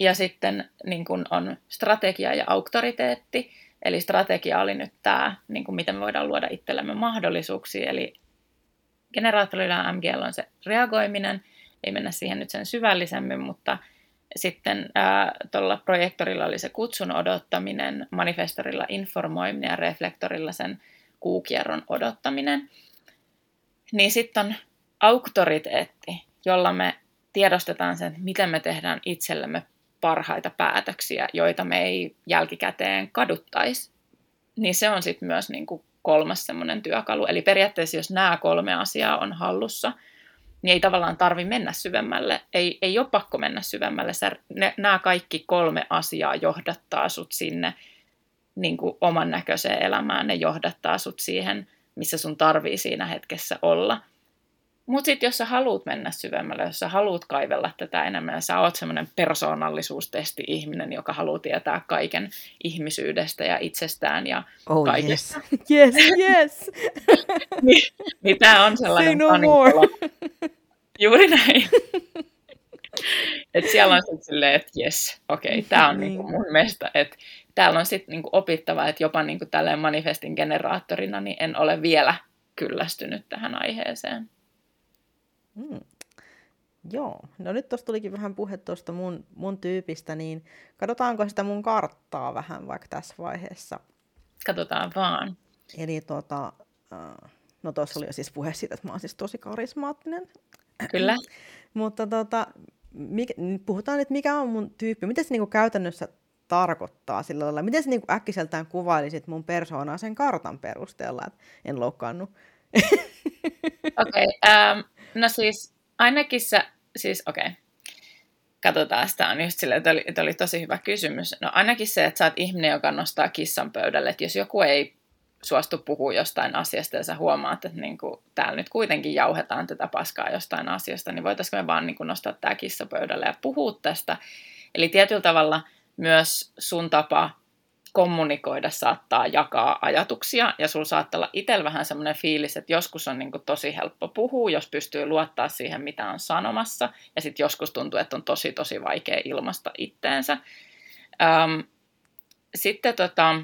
Ja sitten niin kuin on strategia ja auktoriteetti. Eli strategia oli nyt tämä, niin kuin miten me voidaan luoda itsellemme mahdollisuuksia. Eli generaattorilla MGL on se reagoiminen. Ei mennä siihen nyt sen syvällisemmin, mutta sitten tuolla projektorilla oli se kutsun odottaminen, manifestorilla informoiminen ja reflektorilla sen kuukierron odottaminen niin sitten on auktoriteetti, jolla me tiedostetaan sen, miten me tehdään itsellemme parhaita päätöksiä, joita me ei jälkikäteen kaduttaisi. Niin se on sitten myös niin kuin kolmas semmoinen työkalu. Eli periaatteessa, jos nämä kolme asiaa on hallussa, niin ei tavallaan tarvi mennä syvemmälle. Ei, ei ole pakko mennä syvemmälle. Sä, ne, nämä kaikki kolme asiaa johdattaa sut sinne niin kuin oman näköiseen elämään. Ne johdattaa sut siihen missä sun tarvii siinä hetkessä olla. Mutta sitten jos sä haluat mennä syvemmälle, jos sä haluat kaivella tätä enemmän ja sä oot semmoinen persoonallisuustesti-ihminen, joka haluaa tietää kaiken ihmisyydestä ja itsestään ja oh, kaikesta. Yes, yes, yes. niin, niin tämä on sellainen Say no more. Juuri näin. Et siellä on sitten silleen, että jes, okei, okay, tämä on niinku mun mielestä, että täällä on sitten niinku opittava, että jopa niinku tälleen manifestin generaattorina niin en ole vielä kyllästynyt tähän aiheeseen. Mm. Joo, no nyt tuosta tulikin vähän puhe tuosta mun, mun tyypistä, niin katsotaanko sitä mun karttaa vähän vaikka tässä vaiheessa? Katsotaan vaan. Eli tuota, no tuossa oli jo siis puhe siitä, että mä oon siis tosi karismaattinen. Kyllä. Mutta tota, mikä, puhutaan nyt, mikä on mun tyyppi. Mitä se niinku käytännössä tarkoittaa sillä lailla? Miten sä niinku äkkiseltään kuvailisit mun persoonaa sen kartan perusteella, että en loukkaannut? Okei, okay, ähm, no siis ainakin sä, siis okei, okay. katsotaan, sitä on just silleen, että oli, että oli tosi hyvä kysymys. No ainakin se, että sä oot ihminen, joka nostaa kissan pöydälle, että jos joku ei suostu puhua jostain asiasta ja sä huomaat, että niin kuin, täällä nyt kuitenkin jauhetaan tätä paskaa jostain asiasta, niin voitaisiinko me vaan niin kuin, nostaa tämä kissa pöydälle ja puhua tästä. Eli tietyllä tavalla myös sun tapa kommunikoida saattaa jakaa ajatuksia, ja sulla saattaa olla itsellä vähän semmoinen fiilis, että joskus on niin kuin tosi helppo puhua, jos pystyy luottaa siihen, mitä on sanomassa, ja sitten joskus tuntuu, että on tosi tosi vaikea ilmasta itteensä. Ähm, sitten tota,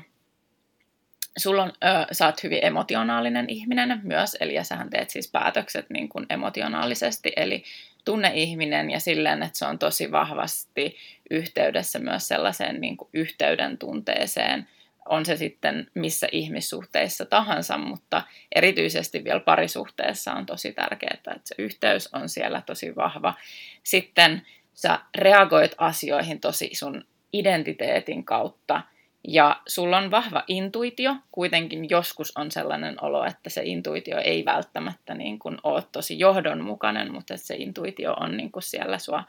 sulla on, ö, sä oot hyvin emotionaalinen ihminen myös, eli ja sähän teet siis päätökset niin kuin emotionaalisesti, eli tunne ihminen ja silleen, että se on tosi vahvasti yhteydessä myös sellaiseen niin kuin yhteyden tunteeseen, on se sitten missä ihmissuhteissa tahansa, mutta erityisesti vielä parisuhteessa on tosi tärkeää, että se yhteys on siellä tosi vahva. Sitten sä reagoit asioihin tosi sun identiteetin kautta, ja sulla on vahva intuitio, kuitenkin joskus on sellainen olo, että se intuitio ei välttämättä niin kuin ole tosi johdonmukainen, mutta se intuitio on niin kuin siellä sua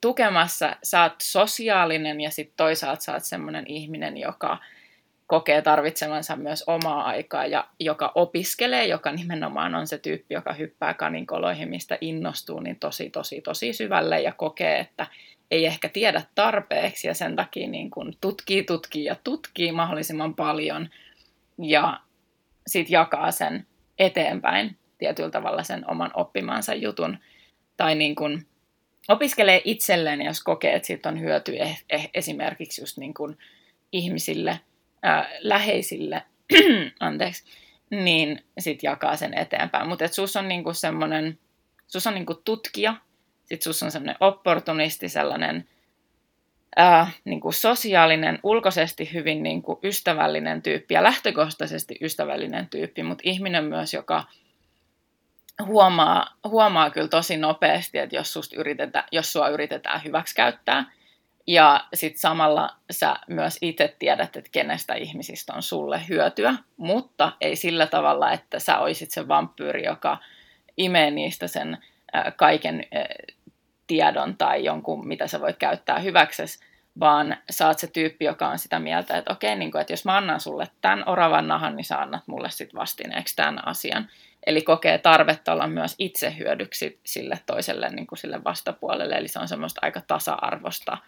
tukemassa. Sä oot sosiaalinen ja sitten toisaalta sä oot sellainen ihminen, joka kokee tarvitsevansa myös omaa aikaa ja joka opiskelee, joka nimenomaan on se tyyppi, joka hyppää kaninkoloihin, mistä innostuu niin tosi, tosi, tosi syvälle ja kokee, että ei ehkä tiedä tarpeeksi ja sen takia niin kun tutkii, tutkii ja tutkii mahdollisimman paljon ja sitten jakaa sen eteenpäin tietyllä tavalla sen oman oppimansa jutun. Tai niin kun opiskelee itselleen, jos kokee, että siitä on hyöty eh, eh, esimerkiksi just niin kun ihmisille, ää, läheisille, anteeksi, niin sitten jakaa sen eteenpäin. Mutta sus on niinku semmoinen, sus on niinku tutkija, sitten sus on sellainen opportunisti, sellainen ää, niin kuin sosiaalinen, ulkoisesti hyvin niin kuin ystävällinen tyyppi ja lähtökohtaisesti ystävällinen tyyppi, mutta ihminen myös, joka huomaa, huomaa kyllä tosi nopeasti, että jos, susta yritetä, jos sua yritetään hyväksikäyttää, ja sitten samalla sä myös itse tiedät, että kenestä ihmisistä on sulle hyötyä, mutta ei sillä tavalla, että sä olisit se vampyyri, joka imee niistä sen kaiken tiedon tai jonkun, mitä sä voit käyttää hyväksesi, vaan sä oot se tyyppi, joka on sitä mieltä, että okei, niin kuin, että jos mä annan sulle tämän oravan nahan, niin sä annat mulle sitten vastineeksi tämän asian. Eli kokee tarvetta olla myös itse hyödyksi sille toiselle niin kuin sille vastapuolelle, eli se on semmoista aika tasa-arvosta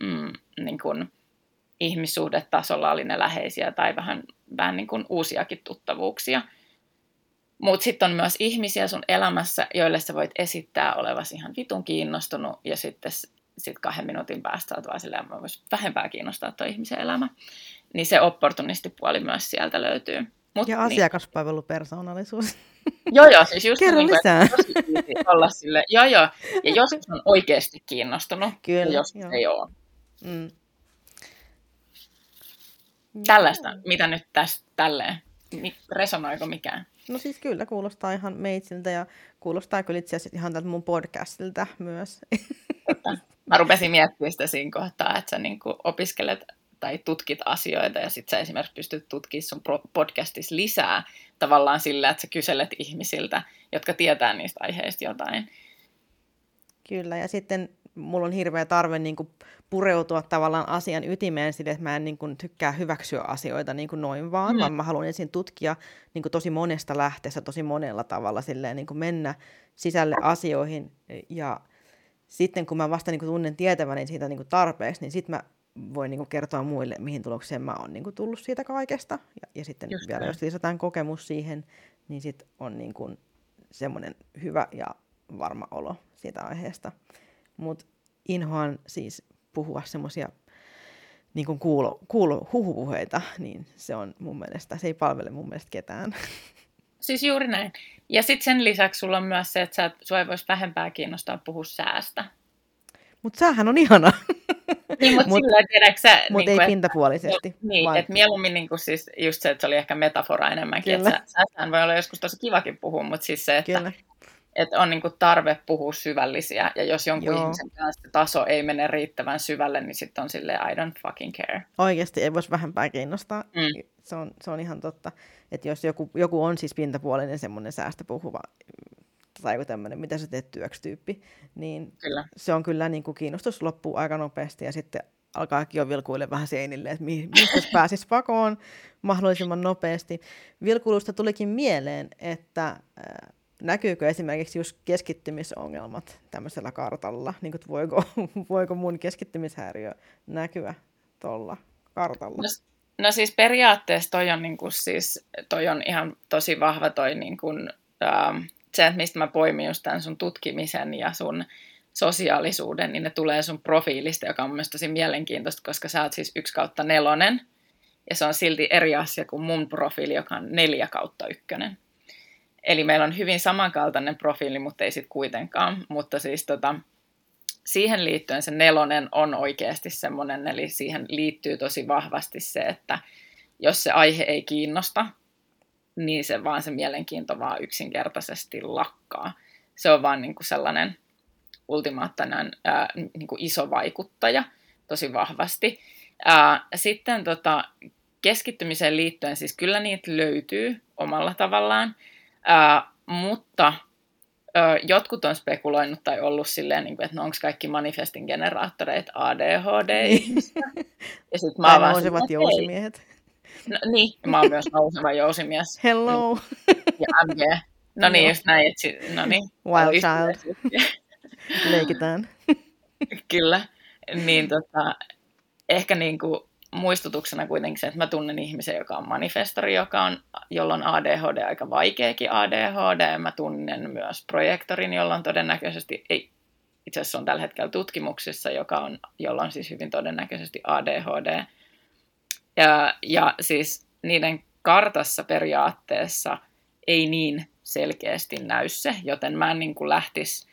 mm, niin kuin ihmissuhdetasolla oli ne läheisiä tai vähän, vähän niin kuin uusiakin tuttavuuksia. Mutta sitten on myös ihmisiä sun elämässä, joille sä voit esittää olevasi ihan vitun kiinnostunut ja sitten sit kahden minuutin päästä olet vaan silleen, että voisi vähempää kiinnostaa tuo ihmisen elämä. Niin se opportunistipuoli myös sieltä löytyy. Mut, ja niin. asiakaspalvelupersoonallisuus. Joo, joo, siis just Kerro niin, lisää. Että olla sille, joo, joo, ja jos on oikeasti kiinnostunut, Kyllä, ja jos joo. ei ole. Mm. Tällaista, mitä nyt tässä tälleen, resonoiko mikään? No siis kyllä, kuulostaa ihan meitsiltä ja kuulostaa kyllä itse asiassa ihan tältä mun podcastilta myös. Totta. Mä rupesin miettimään sitä siinä kohtaa, että sä niin opiskelet tai tutkit asioita ja sitten sä esimerkiksi pystyt tutkimaan sun podcastissa lisää tavallaan sillä, että sä kyselet ihmisiltä, jotka tietää niistä aiheista jotain. Kyllä, ja sitten mulla on hirveä tarve niin kuin pureutua tavallaan asian ytimeen sille, että mä en niin kuin tykkää hyväksyä asioita niin kuin noin vaan, mm. vaan mä haluan ensin tutkia niin kuin tosi monesta lähteestä, tosi monella tavalla silleen, niin kuin mennä sisälle asioihin ja sitten kun mä vasta niin kuin tunnen tietäväni siitä niin kuin tarpeeksi, niin sitten mä voin niin kuin kertoa muille, mihin tulokseen mä oon niin kuin tullut siitä kaikesta. Ja, ja sitten Just vielä, näin. jos lisätään kokemus siihen, niin sitten on niin kuin semmoinen hyvä ja varma olo siitä aiheesta. Mutta inhoan siis puhua semmoisia niin kuin kuulo, kuulo, huhupuheita, niin se on mun mielestä, se ei palvele mun mielestä ketään. Siis juuri näin. Ja sitten sen lisäksi sulla on myös se, että sä, sua ei voisi vähempää kiinnostaa puhua säästä. Mutta sähän on ihana. Niin, mutta mut, sillä tiedätkö sä... Mut niin ei kuin, pintapuolisesti. Niin, vaan... että mieluummin niin kuin siis just se, että se oli ehkä metafora enemmänkin. Kyllä. Että sä, voi olla joskus tosi kivakin puhua, mutta siis se, että Kyllä että on niinku tarve puhua syvällisiä, ja jos jonkun Joo. ihmisen kanssa taso ei mene riittävän syvälle, niin sitten on silleen, I don't fucking care. Oikeasti ei voisi vähempää kiinnostaa. Mm. Se, on, se on ihan totta. Että jos joku, joku on siis pintapuolinen semmoinen säästä puhuva, tai joku tämmöinen, mitä sä teet työksi tyyppi, niin kyllä. se on kyllä niin kuin kiinnostus loppuu aika nopeasti, ja sitten alkaakin jo vilkuille vähän seinille, että mistä pääsisi pakoon mahdollisimman nopeasti. Vilkuilusta tulikin mieleen, että näkyykö esimerkiksi just keskittymisongelmat tämmöisellä kartalla? Niin kuin, voiko, voiko mun keskittymishäiriö näkyä tuolla kartalla? No, no siis periaatteessa toi on, niin kuin, siis, toi on ihan tosi vahva toi niin kuin, äh, se, mistä mä poimin just tämän sun tutkimisen ja sun sosiaalisuuden, niin ne tulee sun profiilista, joka on myös tosi mielenkiintoista, koska sä oot siis yksi kautta nelonen, ja se on silti eri asia kuin mun profiili, joka on neljä kautta ykkönen. Eli meillä on hyvin samankaltainen profiili, mutta ei sitten kuitenkaan. Mutta siis tota, siihen liittyen se nelonen on oikeasti semmoinen, eli siihen liittyy tosi vahvasti se, että jos se aihe ei kiinnosta, niin se vaan se mielenkiinto vaan yksinkertaisesti lakkaa. Se on vaan niin kuin sellainen ultimaattinen ää, niin kuin iso vaikuttaja tosi vahvasti. Ää, sitten tota, keskittymiseen liittyen, siis kyllä niitä löytyy omalla tavallaan, Ää, mutta ää, jotkut on spekuloinut tai ollut silleen, niin kuin, että no onko kaikki manifestin generaattoreita ADHD-ihmisiä. ja sit mä tai nousevat jousimiehet. No, niin, mä oon myös nouseva jousimies. Hello. Ja MG. No niin, just näin. Että, no niin. Wild child. Leikitään. Kyllä. Niin tota, ehkä niin kuin, muistutuksena kuitenkin se, että mä tunnen ihmisen, joka on manifestori, joka on, jolla on ADHD aika vaikeakin ADHD. Mä tunnen myös projektorin, jolla on todennäköisesti, ei, itse asiassa on tällä hetkellä tutkimuksissa, joka on, jolla on siis hyvin todennäköisesti ADHD. Ja, ja siis niiden kartassa periaatteessa ei niin selkeästi näy se, joten mä en niin kuin lähtisi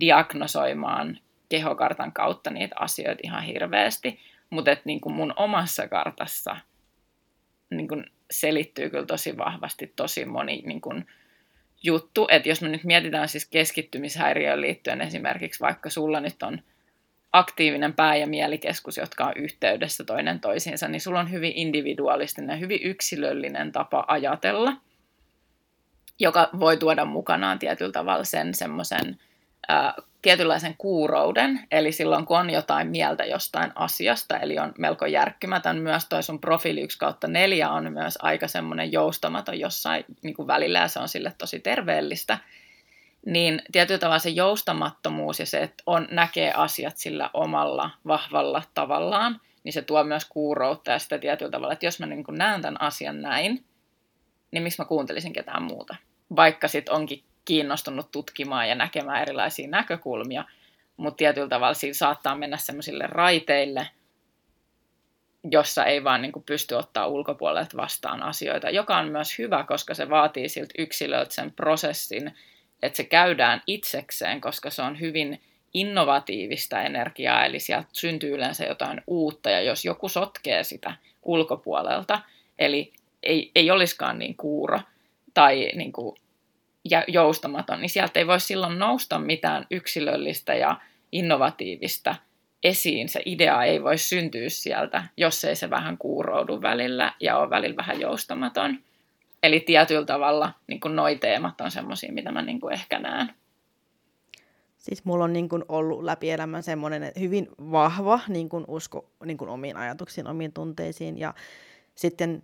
diagnosoimaan kehokartan kautta niitä asioita ihan hirveästi, mutta että niin kuin mun omassa kartassa niin kuin selittyy kyllä tosi vahvasti tosi moni niin kuin juttu. Että jos me nyt mietitään siis keskittymishäiriöön liittyen esimerkiksi, vaikka sulla nyt on aktiivinen pää- ja mielikeskus, jotka on yhteydessä toinen toisiinsa, niin sulla on hyvin individualistinen, hyvin yksilöllinen tapa ajatella, joka voi tuoda mukanaan tietyllä tavalla sen semmoisen tietynlaisen kuurouden, eli silloin kun on jotain mieltä jostain asiasta, eli on melko järkkymätön, myös toi sun profiili 1 kautta 4 on myös aika semmoinen joustamaton jossain niin kuin välillä, ja se on sille tosi terveellistä, niin tietyllä tavalla se joustamattomuus ja se, että on, näkee asiat sillä omalla vahvalla tavallaan, niin se tuo myös kuuroutta ja sitä tietyllä tavalla, että jos mä niin näen tämän asian näin, niin miksi mä kuuntelisin ketään muuta? Vaikka sitten onkin kiinnostunut tutkimaan ja näkemään erilaisia näkökulmia, mutta tietyllä tavalla siinä saattaa mennä sellaisille raiteille, jossa ei vaan niin kuin pysty ottaa ulkopuolelta vastaan asioita, joka on myös hyvä, koska se vaatii siltä yksilöltä sen prosessin, että se käydään itsekseen, koska se on hyvin innovatiivista energiaa, eli sieltä syntyy yleensä jotain uutta, ja jos joku sotkee sitä ulkopuolelta, eli ei, ei olisikaan niin kuuro tai niin kuin joustamaton, niin sieltä ei voi silloin nousta mitään yksilöllistä ja innovatiivista esiin. Se idea ei voi syntyä sieltä, jos ei se vähän kuuroudu välillä ja on välillä vähän joustamaton. Eli tietyllä tavalla niin kuin noi teemat on semmoisia, mitä mä niin kuin ehkä näen. Siis mulla on niin kuin ollut läpi elämän semmoinen hyvin vahva niin kuin usko niin kuin omiin ajatuksiin, omiin tunteisiin. Ja sitten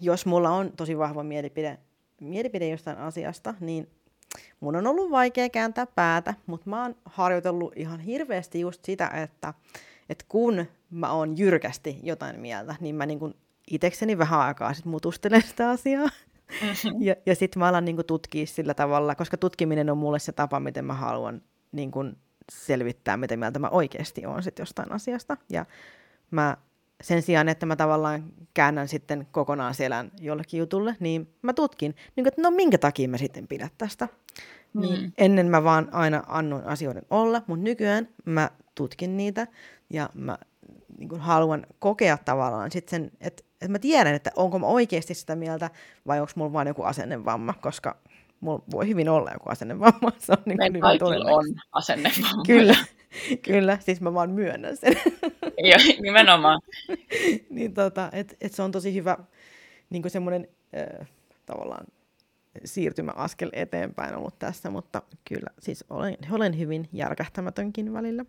jos mulla on tosi vahva mielipide, mielipide jostain asiasta, niin mun on ollut vaikea kääntää päätä, mutta mä oon harjoitellut ihan hirveästi just sitä, että, että kun mä oon jyrkästi jotain mieltä, niin mä niin kuin itekseni vähän aikaa sitten mutustelen sitä asiaa. Mm-hmm. Ja, ja sitten mä alan niin tutkia sillä tavalla, koska tutkiminen on mulle se tapa, miten mä haluan niin selvittää, miten mieltä mä oikeasti oon sit jostain asiasta. Ja mä sen sijaan, että mä tavallaan käännän sitten kokonaan selän jollekin jutulle, niin mä tutkin, niin kuin, että no minkä takia mä sitten pidän tästä. Mm. Niin ennen mä vaan aina annoin asioiden olla, mutta nykyään mä tutkin niitä ja mä niin kuin haluan kokea tavallaan sitten sen, että, että mä tiedän, että onko mä oikeasti sitä mieltä vai onko mulla vaan joku asennevamma, koska mulla voi hyvin olla joku asennevamma. Se on niin kuin kaikilla on asennevamma. Kyllä, kyllä, siis mä vaan myönnän sen. Joo, nimenomaan. niin tota, et, et se on tosi hyvä niin semmoinen äh, tavallaan siirtymäaskel eteenpäin ollut tässä, mutta kyllä siis olen, olen hyvin järkähtämätönkin välillä.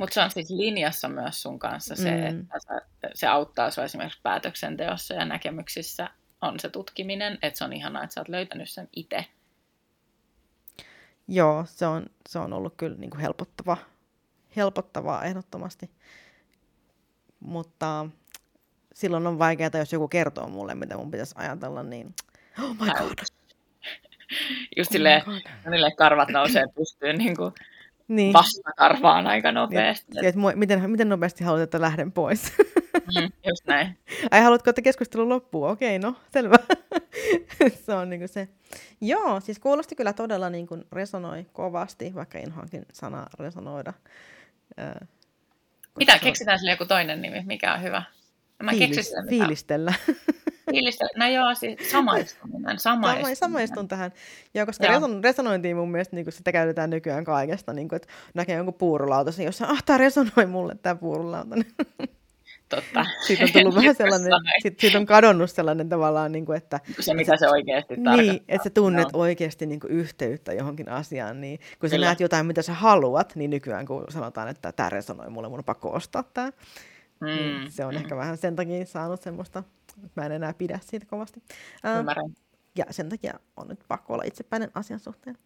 Mutta se on siis linjassa myös sun kanssa se, mm. että se auttaa sinua esimerkiksi päätöksenteossa ja näkemyksissä on se tutkiminen, että se on ihanaa, että sä oot löytänyt sen itse. Joo, se on, se on ollut kyllä niin kuin helpottava, helpottavaa ehdottomasti. Mutta silloin on vaikeaa, jos joku kertoo mulle, mitä mun pitäisi ajatella, niin oh my god. Just oh silleen, karvat nousee pystyyn niin kuin niin. vastakarvaan aika nopeasti. Ja, että miten, miten nopeasti haluat, että lähden pois? Mm, just näin. Ai, haluatko, että keskustelu loppuu? Okei, no, selvä. se on niin se. Joo, siis kuulosti kyllä todella niin kuin resonoi kovasti, vaikka inhoankin sana resonoida. Äh, Mitä, keksitään sille joku toinen nimi, mikä on hyvä? Mä Fiilis, fiilistellä. Fiilistellä. No joo, siis samaistuminen. samaistuminen. Samaistun tähän. Joo, koska joo. Reson, resonointiin mun mielestä niin sitä käytetään nykyään kaikesta. Niin kuin, että näkee jonkun puurulautasen, jossa ah, tämä resonoi mulle, tämä puurulautainen. Totta. Siitä on tullut vähän sellainen, siitä, siitä on kadonnut sellainen tavallaan, niin kuin, että... Se, mitä se oikeasti tarkoittaa. Niin, että sä tunnet no. oikeasti niin kuin, yhteyttä johonkin asiaan, niin kun sä Kyllä. näet jotain, mitä sä haluat, niin nykyään kun sanotaan, että tämä resonoi mulle, mun on pakko ostaa tämä. Niin mm. Niin se on mm. ehkä vähän sen takia saanut semmoista, että mä en enää pidä siitä kovasti. Ymmärrän. Ja sen takia on nyt pakko olla itsepäinen asian suhteen.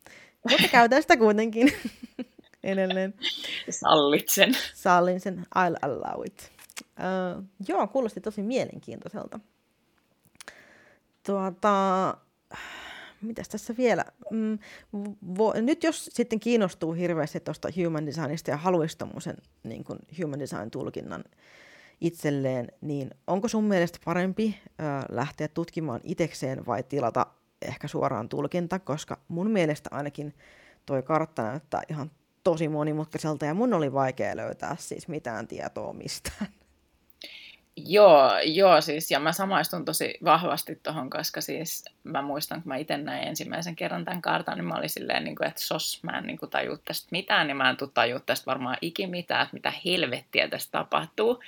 Mutta käytän sitä kuitenkin edelleen. Sallit sen. Sallin sen, I'll allow it. Joo, kuulosti tosi mielenkiintoiselta. Tuota, mitäs tässä vielä? Mm, vo, nyt jos sitten kiinnostuu hirveästi tuosta human designista ja haluaisi tuommoisen niin human design tulkinnan itselleen, niin onko sun mielestä parempi ö, lähteä tutkimaan itekseen vai tilata ehkä suoraan tulkinta, koska mun mielestä ainakin toi kartta näyttää ihan tosi monimutkaiselta ja mun oli vaikea löytää siis mitään tietoa mistään. Joo, joo siis, ja mä samaistun tosi vahvasti tuohon, koska siis mä muistan, kun mä itse näin ensimmäisen kerran tämän kartan, niin mä olin silleen, niin kuin, että sos, mä en niin kuin, tajua tästä mitään, niin mä en tule tajua tästä varmaan ikimitään, että mitä helvettiä tästä tapahtuu.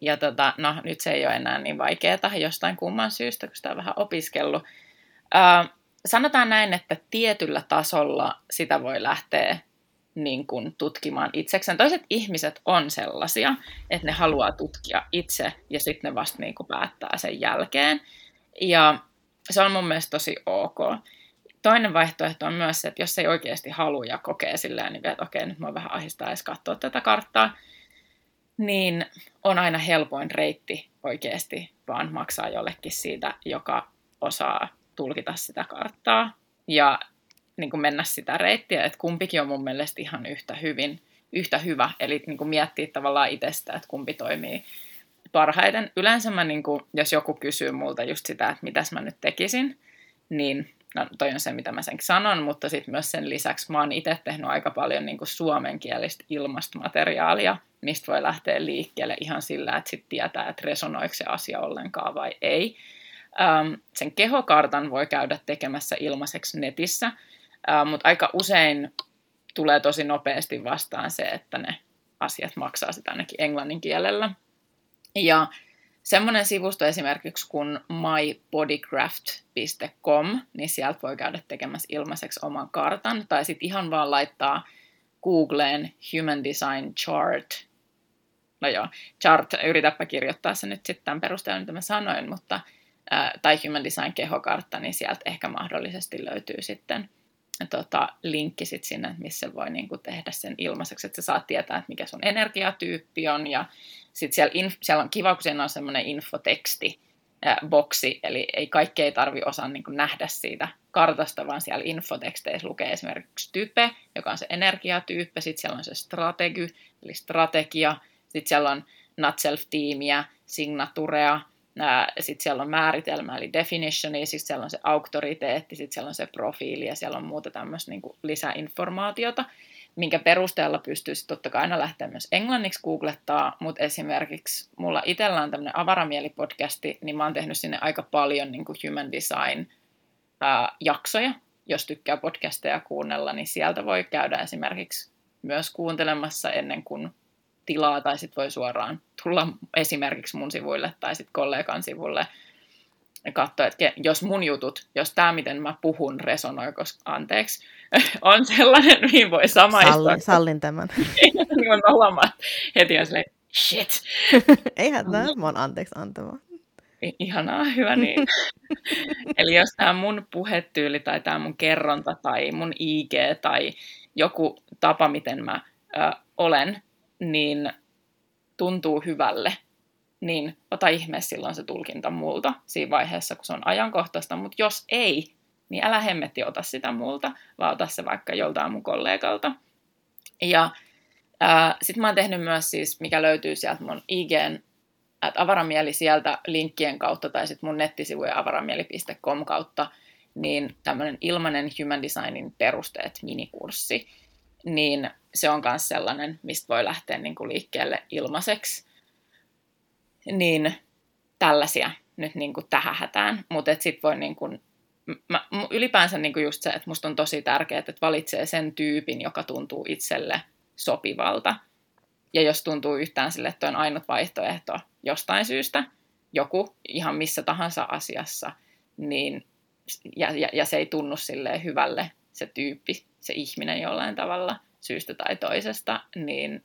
Ja tota, no, nyt se ei ole enää niin vaikeaa jostain kumman syystä, kun sitä on vähän opiskellut. Äh, sanotaan näin, että tietyllä tasolla sitä voi lähteä niin kuin tutkimaan itsekseen. Toiset ihmiset on sellaisia, että ne haluaa tutkia itse ja sitten ne vasta niin kuin päättää sen jälkeen. Ja se on mun mielestä tosi ok. Toinen vaihtoehto on myös se, että jos ei oikeasti halua ja kokee silleen, niin että okei, nyt mä vähän ahistaa edes katsoa tätä karttaa, niin on aina helpoin reitti oikeasti vaan maksaa jollekin siitä, joka osaa tulkita sitä karttaa ja niin kuin mennä sitä reittiä, että kumpikin on mun mielestä ihan yhtä hyvin, yhtä hyvä, eli niin kuin miettiä tavallaan itsestä, että kumpi toimii parhaiten. Yleensä mä, niin kuin, jos joku kysyy multa just sitä, että mitäs mä nyt tekisin, niin no toi on se, mitä mä sen sanon, mutta sitten myös sen lisäksi mä oon itse tehnyt aika paljon niin kuin suomenkielistä ilmastomateriaalia, mistä voi lähteä liikkeelle ihan sillä, että sitten tietää, että resonoiko se asia ollenkaan vai ei. Sen kehokartan voi käydä tekemässä ilmaiseksi netissä, äh, mutta aika usein tulee tosi nopeasti vastaan se, että ne asiat maksaa sitä ainakin englannin kielellä. Ja semmoinen sivusto esimerkiksi kuin mybodycraft.com, niin sieltä voi käydä tekemässä ilmaiseksi oman kartan, tai sitten ihan vaan laittaa Googleen Human Design Chart. No joo, chart, yritäpä kirjoittaa se nyt sitten tämän perusteella, mitä mä sanoin, mutta, ää, tai Human Design kehokartta, niin sieltä ehkä mahdollisesti löytyy sitten tota, linkki sit sinne, missä voi niinku tehdä sen ilmaiseksi, että sä saat tietää, että mikä sun energiatyyppi on, ja sitten siellä, inf- siellä on kiva, kun siinä on semmoinen infoteksti, boksi, eli ei kaikki ei tarvi osaa niin nähdä siitä kartasta, vaan siellä infoteksteissä lukee esimerkiksi type, joka on se energiatyyppi, sitten siellä on se strategi, eli strategia, sitten siellä on not self-tiimiä, signaturea, sitten siellä on määritelmä, eli definitioni, sitten siellä on se auktoriteetti, sitten siellä on se profiili ja siellä on muuta tämmöistä niin lisäinformaatiota minkä perusteella pystyisi totta kai aina lähteä myös englanniksi googlettaa, mutta esimerkiksi mulla itsellä on tämmöinen avaramieli-podcasti, niin mä oon tehnyt sinne aika paljon niin kuin human design ää, jaksoja. Jos tykkää podcasteja kuunnella, niin sieltä voi käydä esimerkiksi myös kuuntelemassa ennen kuin tilaa, tai sitten voi suoraan tulla esimerkiksi mun sivuille tai sitten kollegan sivulle katsoa, että jos mun jutut, jos tämä, miten mä puhun, resonoi, koska anteeksi, on sellainen, mihin voi samaistua. Sallin, sallin tämän. niin on olemaan heti on silleen, shit. Eihän tämä, mä oon anteeksi antava. Ihanaa, hyvä niin. Eli jos tämä mun puhetyyli tai tämä mun kerronta tai mun IG tai joku tapa, miten mä ö, olen, niin tuntuu hyvälle, niin ota ihmeessä silloin se tulkinta multa siinä vaiheessa, kun se on ajankohtaista, mutta jos ei, niin älä hemmetti ota sitä multa, vaan ota se vaikka joltain mun kollegalta. Ja sitten mä oon tehnyt myös siis, mikä löytyy sieltä mun IGn, että avaramieli sieltä linkkien kautta tai sitten mun nettisivujen avaramieli.com kautta, niin tämmöinen ilmainen Human Designin perusteet minikurssi, niin se on myös sellainen, mistä voi lähteä niin kuin liikkeelle ilmaiseksi niin tällaisia nyt niin kuin tähän hätään. Mutta sitten voi niin kuin, mä, ylipäänsä niin kuin just se, että musta on tosi tärkeää, että valitsee sen tyypin, joka tuntuu itselle sopivalta. Ja jos tuntuu yhtään sille, että on ainut vaihtoehto jostain syystä, joku ihan missä tahansa asiassa, niin, ja, ja, ja se ei tunnu sille hyvälle se tyyppi, se ihminen jollain tavalla syystä tai toisesta, niin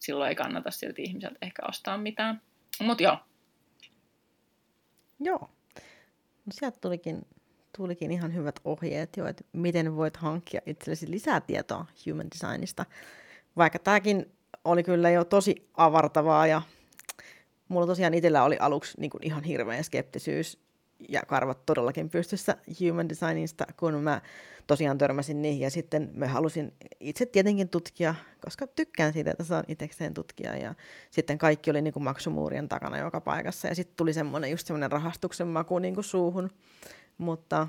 silloin ei kannata silti ihmiseltä ehkä ostaa mitään. Mutta joo. Joo. No sieltä tulikin, tulikin ihan hyvät ohjeet jo, että miten voit hankkia itsellesi lisää tietoa human designista. Vaikka tämäkin oli kyllä jo tosi avartavaa ja mulla tosiaan itsellä oli aluksi niin ihan hirveä skeptisyys ja karvat todellakin pystyssä human designista, kun mä tosiaan törmäsin niihin. Ja sitten mä halusin itse tietenkin tutkia, koska tykkään siitä, että saan itsekseen tutkia. Ja sitten kaikki oli niin kuin maksumuurien takana joka paikassa. Ja sitten tuli semmoinen just semmoinen rahastuksen maku niin kuin suuhun. Mutta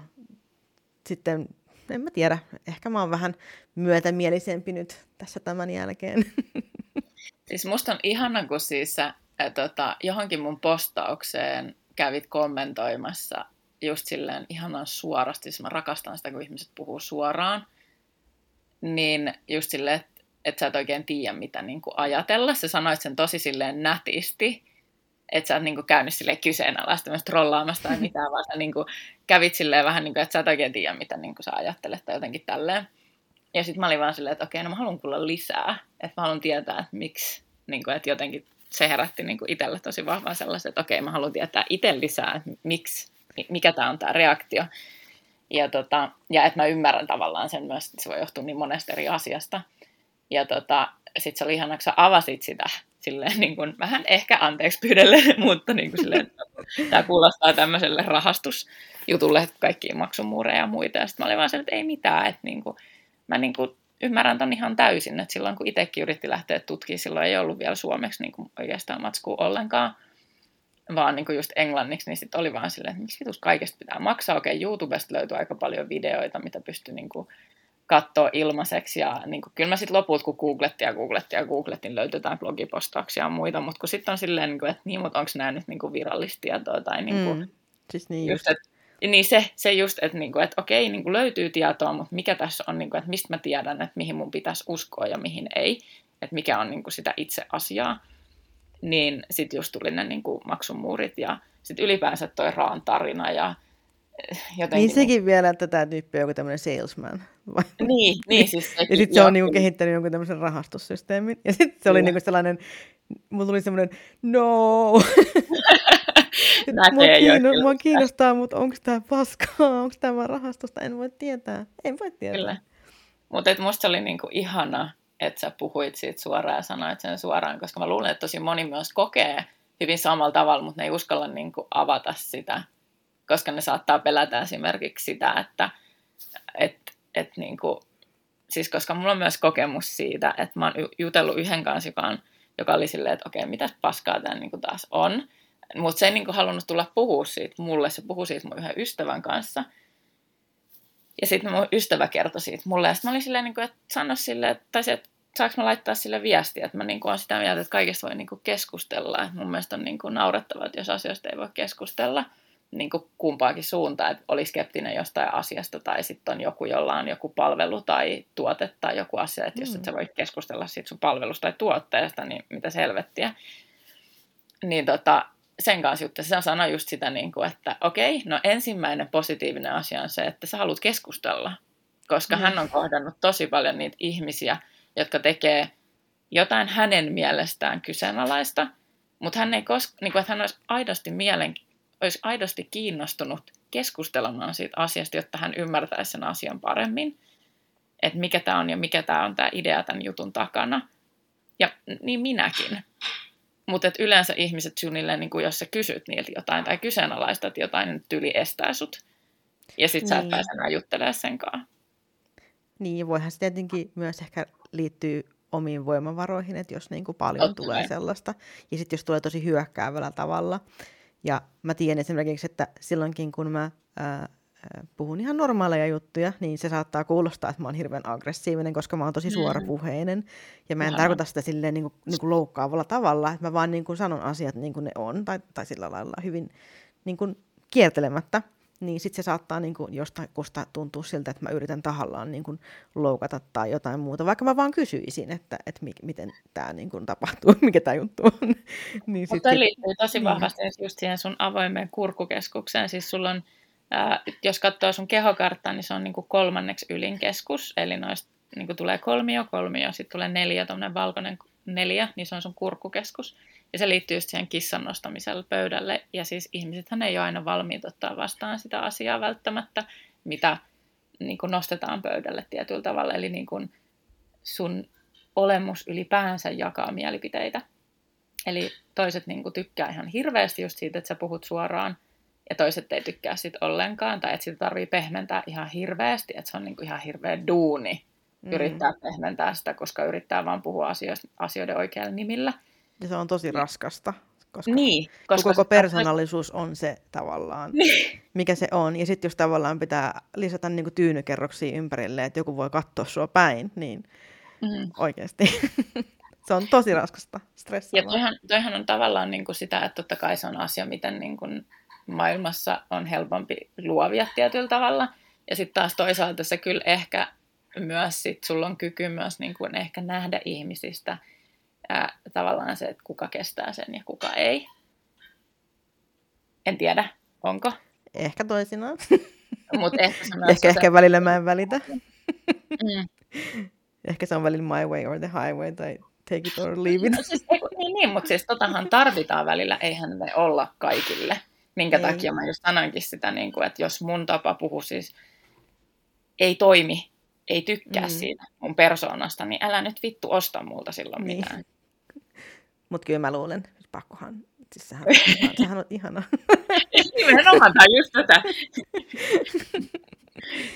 sitten en mä tiedä, ehkä mä oon vähän myötämielisempi nyt tässä tämän jälkeen. Siis musta on ihana, kun siis sä, ä, tota, johonkin mun postaukseen kävit kommentoimassa just silleen ihanan suorasti, siis mä rakastan sitä, kun ihmiset puhuu suoraan, niin just silleen, että et sä et oikein tiedä, mitä niin kuin ajatella. Sä sanoit sen tosi silleen nätisti, että sä et niin kuin käynyt silleen kyseenalaista myös trollaamasta tai mitään, vaan sä niin kuin kävit silleen vähän niin kuin, että sä et oikein tiedä, mitä niin kuin sä ajattelet tai jotenkin tälleen. ja sitten mä olin vaan silleen, että okei, no mä haluan kuulla lisää. Että mä haluan tietää, että miksi, niin kuin, että jotenkin se herätti niin kuin itselle tosi vahvaa sellaisen, että okei, mä haluan tietää itse lisää, että miksi, mikä tämä on tämä reaktio. Ja, tota, ja että mä ymmärrän tavallaan sen myös, että se voi johtua niin monesta eri asiasta. Ja tota, sitten se oli ihana, kun sä avasit sitä silleen niin kuin, vähän ehkä anteeksi pyydelle, mutta niin kuin silleen, tämä kuulostaa tämmöiselle rahastusjutulle, että kaikki maksumuureja ja muita. Ja sitten mä olin vaan se, että ei mitään, että niin kuin, mä niin kuin ymmärrän ton ihan täysin, että silloin kun itsekin yritti lähteä tutkimaan, silloin ei ollut vielä suomeksi niin kuin oikeastaan matskua ollenkaan, vaan niin kuin just englanniksi, niin sitten oli vaan silleen, että miksi vitus kaikesta pitää maksaa. Okei, YouTubesta löytyy aika paljon videoita, mitä pystyy niin kuin katsoa ilmaiseksi. Ja niin kuin, kyllä mä sitten loput, kun googlettiin ja googlettiin ja googlettiin, löytetään blogipostauksia ja muita, mutta kun sitten on silleen, niin kuin, että niin, mutta onko nämä nyt niin kuin virallista tietoa tai niin kuin, mm, siis niin just, että niin se, se just, että, niinku, että okei, niinku löytyy tietoa, mutta mikä tässä on, niinku, että mistä mä tiedän, että mihin mun pitäisi uskoa ja mihin ei, että mikä on niinku sitä itse asiaa, niin sitten just tuli ne niinku maksumuurit ja sitten ylipäänsä toi Raan tarina ja eh, jotenkin... Niin sekin vielä, että tämä tyyppi on joku tämmöinen salesman. Niin, niin siis sekin, Ja sitten se on niinku kehittänyt jonkun tämmöisen rahastussysteemin. Ja sitten se oli niinku sellainen, mulla tuli semmoinen, no, mua, kiinno, mua kiinnostaa, mutta onko tämä paskaa, onko tämä rahastusta, en voi tietää. En voi tietää. Kyllä. Mutta musta oli niinku ihana, että sä puhuit siitä suoraan ja sanoit sen suoraan, koska mä luulen, että tosi moni myös kokee hyvin samalla tavalla, mutta ne ei uskalla niinku avata sitä, koska ne saattaa pelätä esimerkiksi sitä, että et, et niinku, siis koska mulla on myös kokemus siitä, että mä oon jutellut yhden kanssa, joka, on, joka oli silleen, että okei, mitä paskaa tämä niinku taas on. Mutta se ei niinku halunnut tulla puhua siitä mulle, se puhui siitä mun yhden ystävän kanssa. Ja sitten mun ystävä kertoi siitä mulle, ja sitten mä olin silleen, niinku, että sano sille, että, tai se, että saanko mä laittaa sille viestiä, että mä niinku olen sitä mieltä, että kaikesta voi niinku keskustella. Et mun mielestä on niinku naurettavaa, että jos asioista ei voi keskustella niinku kumpaakin suuntaan, että oli skeptinen jostain asiasta, tai sitten on joku, jolla on joku palvelu tai tuote tai joku asia, että jos mm. et sä voi keskustella siitä sun palvelusta tai tuotteesta, niin mitä selvettiä. Niin tota, sen kanssa juttu. Se sanoi just sitä, niin kuin, että okei, no ensimmäinen positiivinen asia on se, että sä haluat keskustella. Koska mm. hän on kohdannut tosi paljon niitä ihmisiä, jotka tekee jotain hänen mielestään kyseenalaista, mutta hän ei kos- niin kuin, että hän olisi aidosti, mielen, olisi aidosti kiinnostunut keskustelemaan siitä asiasta, jotta hän ymmärtäisi sen asian paremmin, että mikä tämä on ja mikä tämä on tämä idea tämän jutun takana. Ja niin minäkin. Mutta yleensä ihmiset suunnilleen, niin kuin jos sä kysyt niiltä jotain tai kyseenalaistat jotain, niin tyli estää sut. Ja sit niin. sä et pääse enää juttelemaan senkaan. Niin, voihan se tietenkin myös ehkä liittyy omiin voimavaroihin, että jos niin kuin paljon Totta tulee vai. sellaista. Ja sitten jos tulee tosi hyökkäävällä tavalla. Ja mä tiedän esimerkiksi, että silloinkin kun mä ää, puhun ihan normaaleja juttuja, niin se saattaa kuulostaa, että mä oon hirveän aggressiivinen, koska mä oon tosi mm. suorapuheinen. Ja mä en Aha. tarkoita sitä silleen niin kuin, niin kuin loukkaavalla tavalla, että mä vaan niin kuin sanon asiat niin kuin ne on, tai, tai sillä lailla hyvin niin kuin kiertelemättä. Niin sitten se saattaa niin kuin, jostain kusta tuntua siltä, että mä yritän tahallaan niin kuin, loukata tai jotain muuta, vaikka mä vaan kysyisin, että, että mi- miten tämä niin kuin, tapahtuu, mikä tämä juttu on. niin Mutta sit, liittyy tosi niin. vahvasti just siihen sun avoimeen kurkukeskukseen. Siis sulla on Ää, jos katsoo sun kehokarttaa, niin se on niin kuin kolmanneksi ylin keskus, eli noista niin kuin tulee kolmio, kolmio, sitten tulee neljä, tuommoinen valkoinen neljä, niin se on sun kurkkukeskus. Ja se liittyy just siihen kissan nostamiselle pöydälle. Ja siis ihmisethän ei ole aina valmiit ottaa vastaan sitä asiaa välttämättä, mitä niin kuin nostetaan pöydälle tietyllä tavalla. Eli niin kuin sun olemus ylipäänsä jakaa mielipiteitä. Eli toiset niin kuin tykkää ihan hirveästi just siitä, että sä puhut suoraan ja toiset ei tykkää sit ollenkaan, tai että sitä tarvii pehmentää ihan hirveästi, että se on niinku ihan hirveä duuni mm. yrittää pehmentää sitä, koska yrittää vaan puhua asioista, asioiden oikealla nimillä. Ja se on tosi raskasta, koska, niin, koska koko persoonallisuus on se tavallaan, niin. mikä se on. Ja sitten jos tavallaan pitää lisätä niinku tyynykerroksia ympärille, että joku voi katsoa sua päin, niin mm. oikeasti se on tosi raskasta, stressaavaa. Ja toihan, toihan on tavallaan niin kuin sitä, että totta kai se on asia, miten niin kuin maailmassa on helpompi luovia tietyllä tavalla. Ja sitten taas toisaalta se kyllä ehkä myös, sit sulla on kyky myös niin kuin ehkä nähdä ihmisistä ää, tavallaan se, että kuka kestää sen ja kuka ei. En tiedä, onko. Ehkä toisinaan. Mut ehkä, ehkä, ehkä välillä mä en välitä. Mm. Ehkä se on välillä my way or the highway tai take it or leave it. No, siis, niin, niin, mutta siis totahan tarvitaan välillä, eihän me olla kaikille. Minkä Ei. takia mä just sanoinkin sitä, niin kuin, että jos mun tapa puhua siis ei toimi, ei tykkää Mm. mm. siitä mun persoonasta, niin älä nyt vittu osta multa silloin Niin. mitään. Mutta kyllä mä luulen, siis pakkohan, siis sehän, sehän, on ihana. Nimenomaan, tämä just tätä.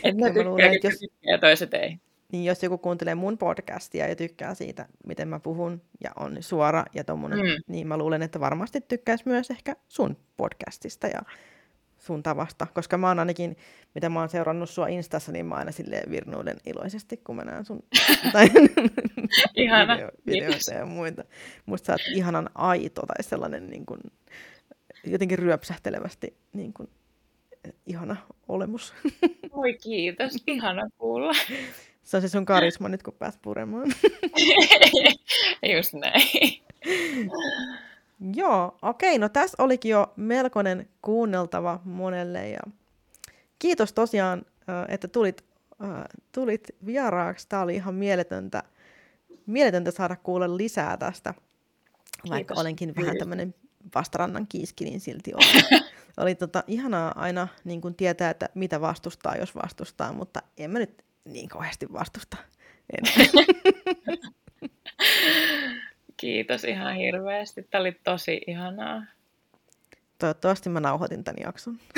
että ne luulen, tykkää, että jos... jos- tykkää ja toiset ei. Niin jos joku kuuntelee mun podcastia ja tykkää siitä, miten mä puhun ja on suora ja tommonen, mm. Niin mä luulen, että varmasti tykkäisi myös ehkä sun podcastista ja sun tavasta, koska mä oon ainakin, mitä mä oon seurannut sua Instassa, niin mä aina silleen virnuilen iloisesti, kun mä näen sun video, videoita ja muita. Musta sä oot ihanan aito tai sellainen niin kuin, jotenkin ryöpsähtelevästi niin kuin, ihana olemus. Oi kiitos, ihana kuulla. Se on se sun karisma nyt, kun pääs puremaan. just näin. Joo, okei, no tässä olikin jo melkoinen kuunneltava monelle ja kiitos tosiaan, että tulit, tulit vieraaksi. Tämä oli ihan mieletöntä, mieletöntä saada kuulla lisää tästä, vaikka Kiitos. olenkin vähän tämmöinen vastarannan kiiski, niin silti oli, oli tota, ihanaa aina niin kuin tietää, että mitä vastustaa, jos vastustaa, mutta en mä nyt niin kauheasti vastusta. En. Kiitos ihan hirveästi. Tämä oli tosi ihanaa. Toivottavasti mä nauhoitin tämän jakson.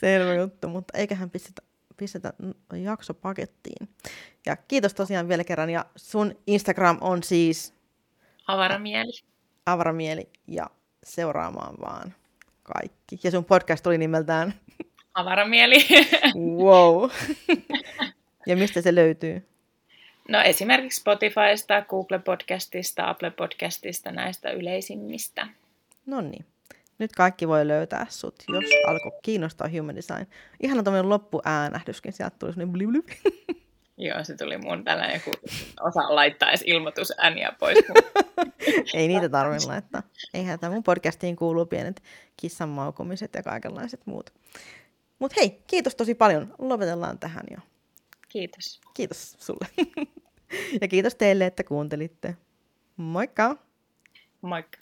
Selvä juttu, mutta eiköhän pistetä, pistetä jakso pakettiin. Ja kiitos tosiaan vielä kerran. Ja sun Instagram on siis Avaramieli. avaramieli ja seuraamaan vaan kaikki. Ja sun podcast oli nimeltään Avaramieli. Wow. ja mistä se löytyy? No esimerkiksi Spotifysta, Google Podcastista, Apple Podcastista, näistä yleisimmistä. No niin. Nyt kaikki voi löytää sut, jos alkoi kiinnostaa human design. Ihan tämmöinen loppuäänähdyskin, sieltä tuli semmoinen blip. Joo, se tuli mun tällainen, kun osa laittaa edes ilmoitusääniä pois. Ei niitä tarvitse laittaa. Eihän tämä mun podcastiin kuuluu pienet kissan maukumiset ja kaikenlaiset muut. Mutta hei, kiitos tosi paljon. Lopetellaan tähän jo. Kiitos. Kiitos sulle. ja kiitos teille, että kuuntelitte. Moikka! Moikka.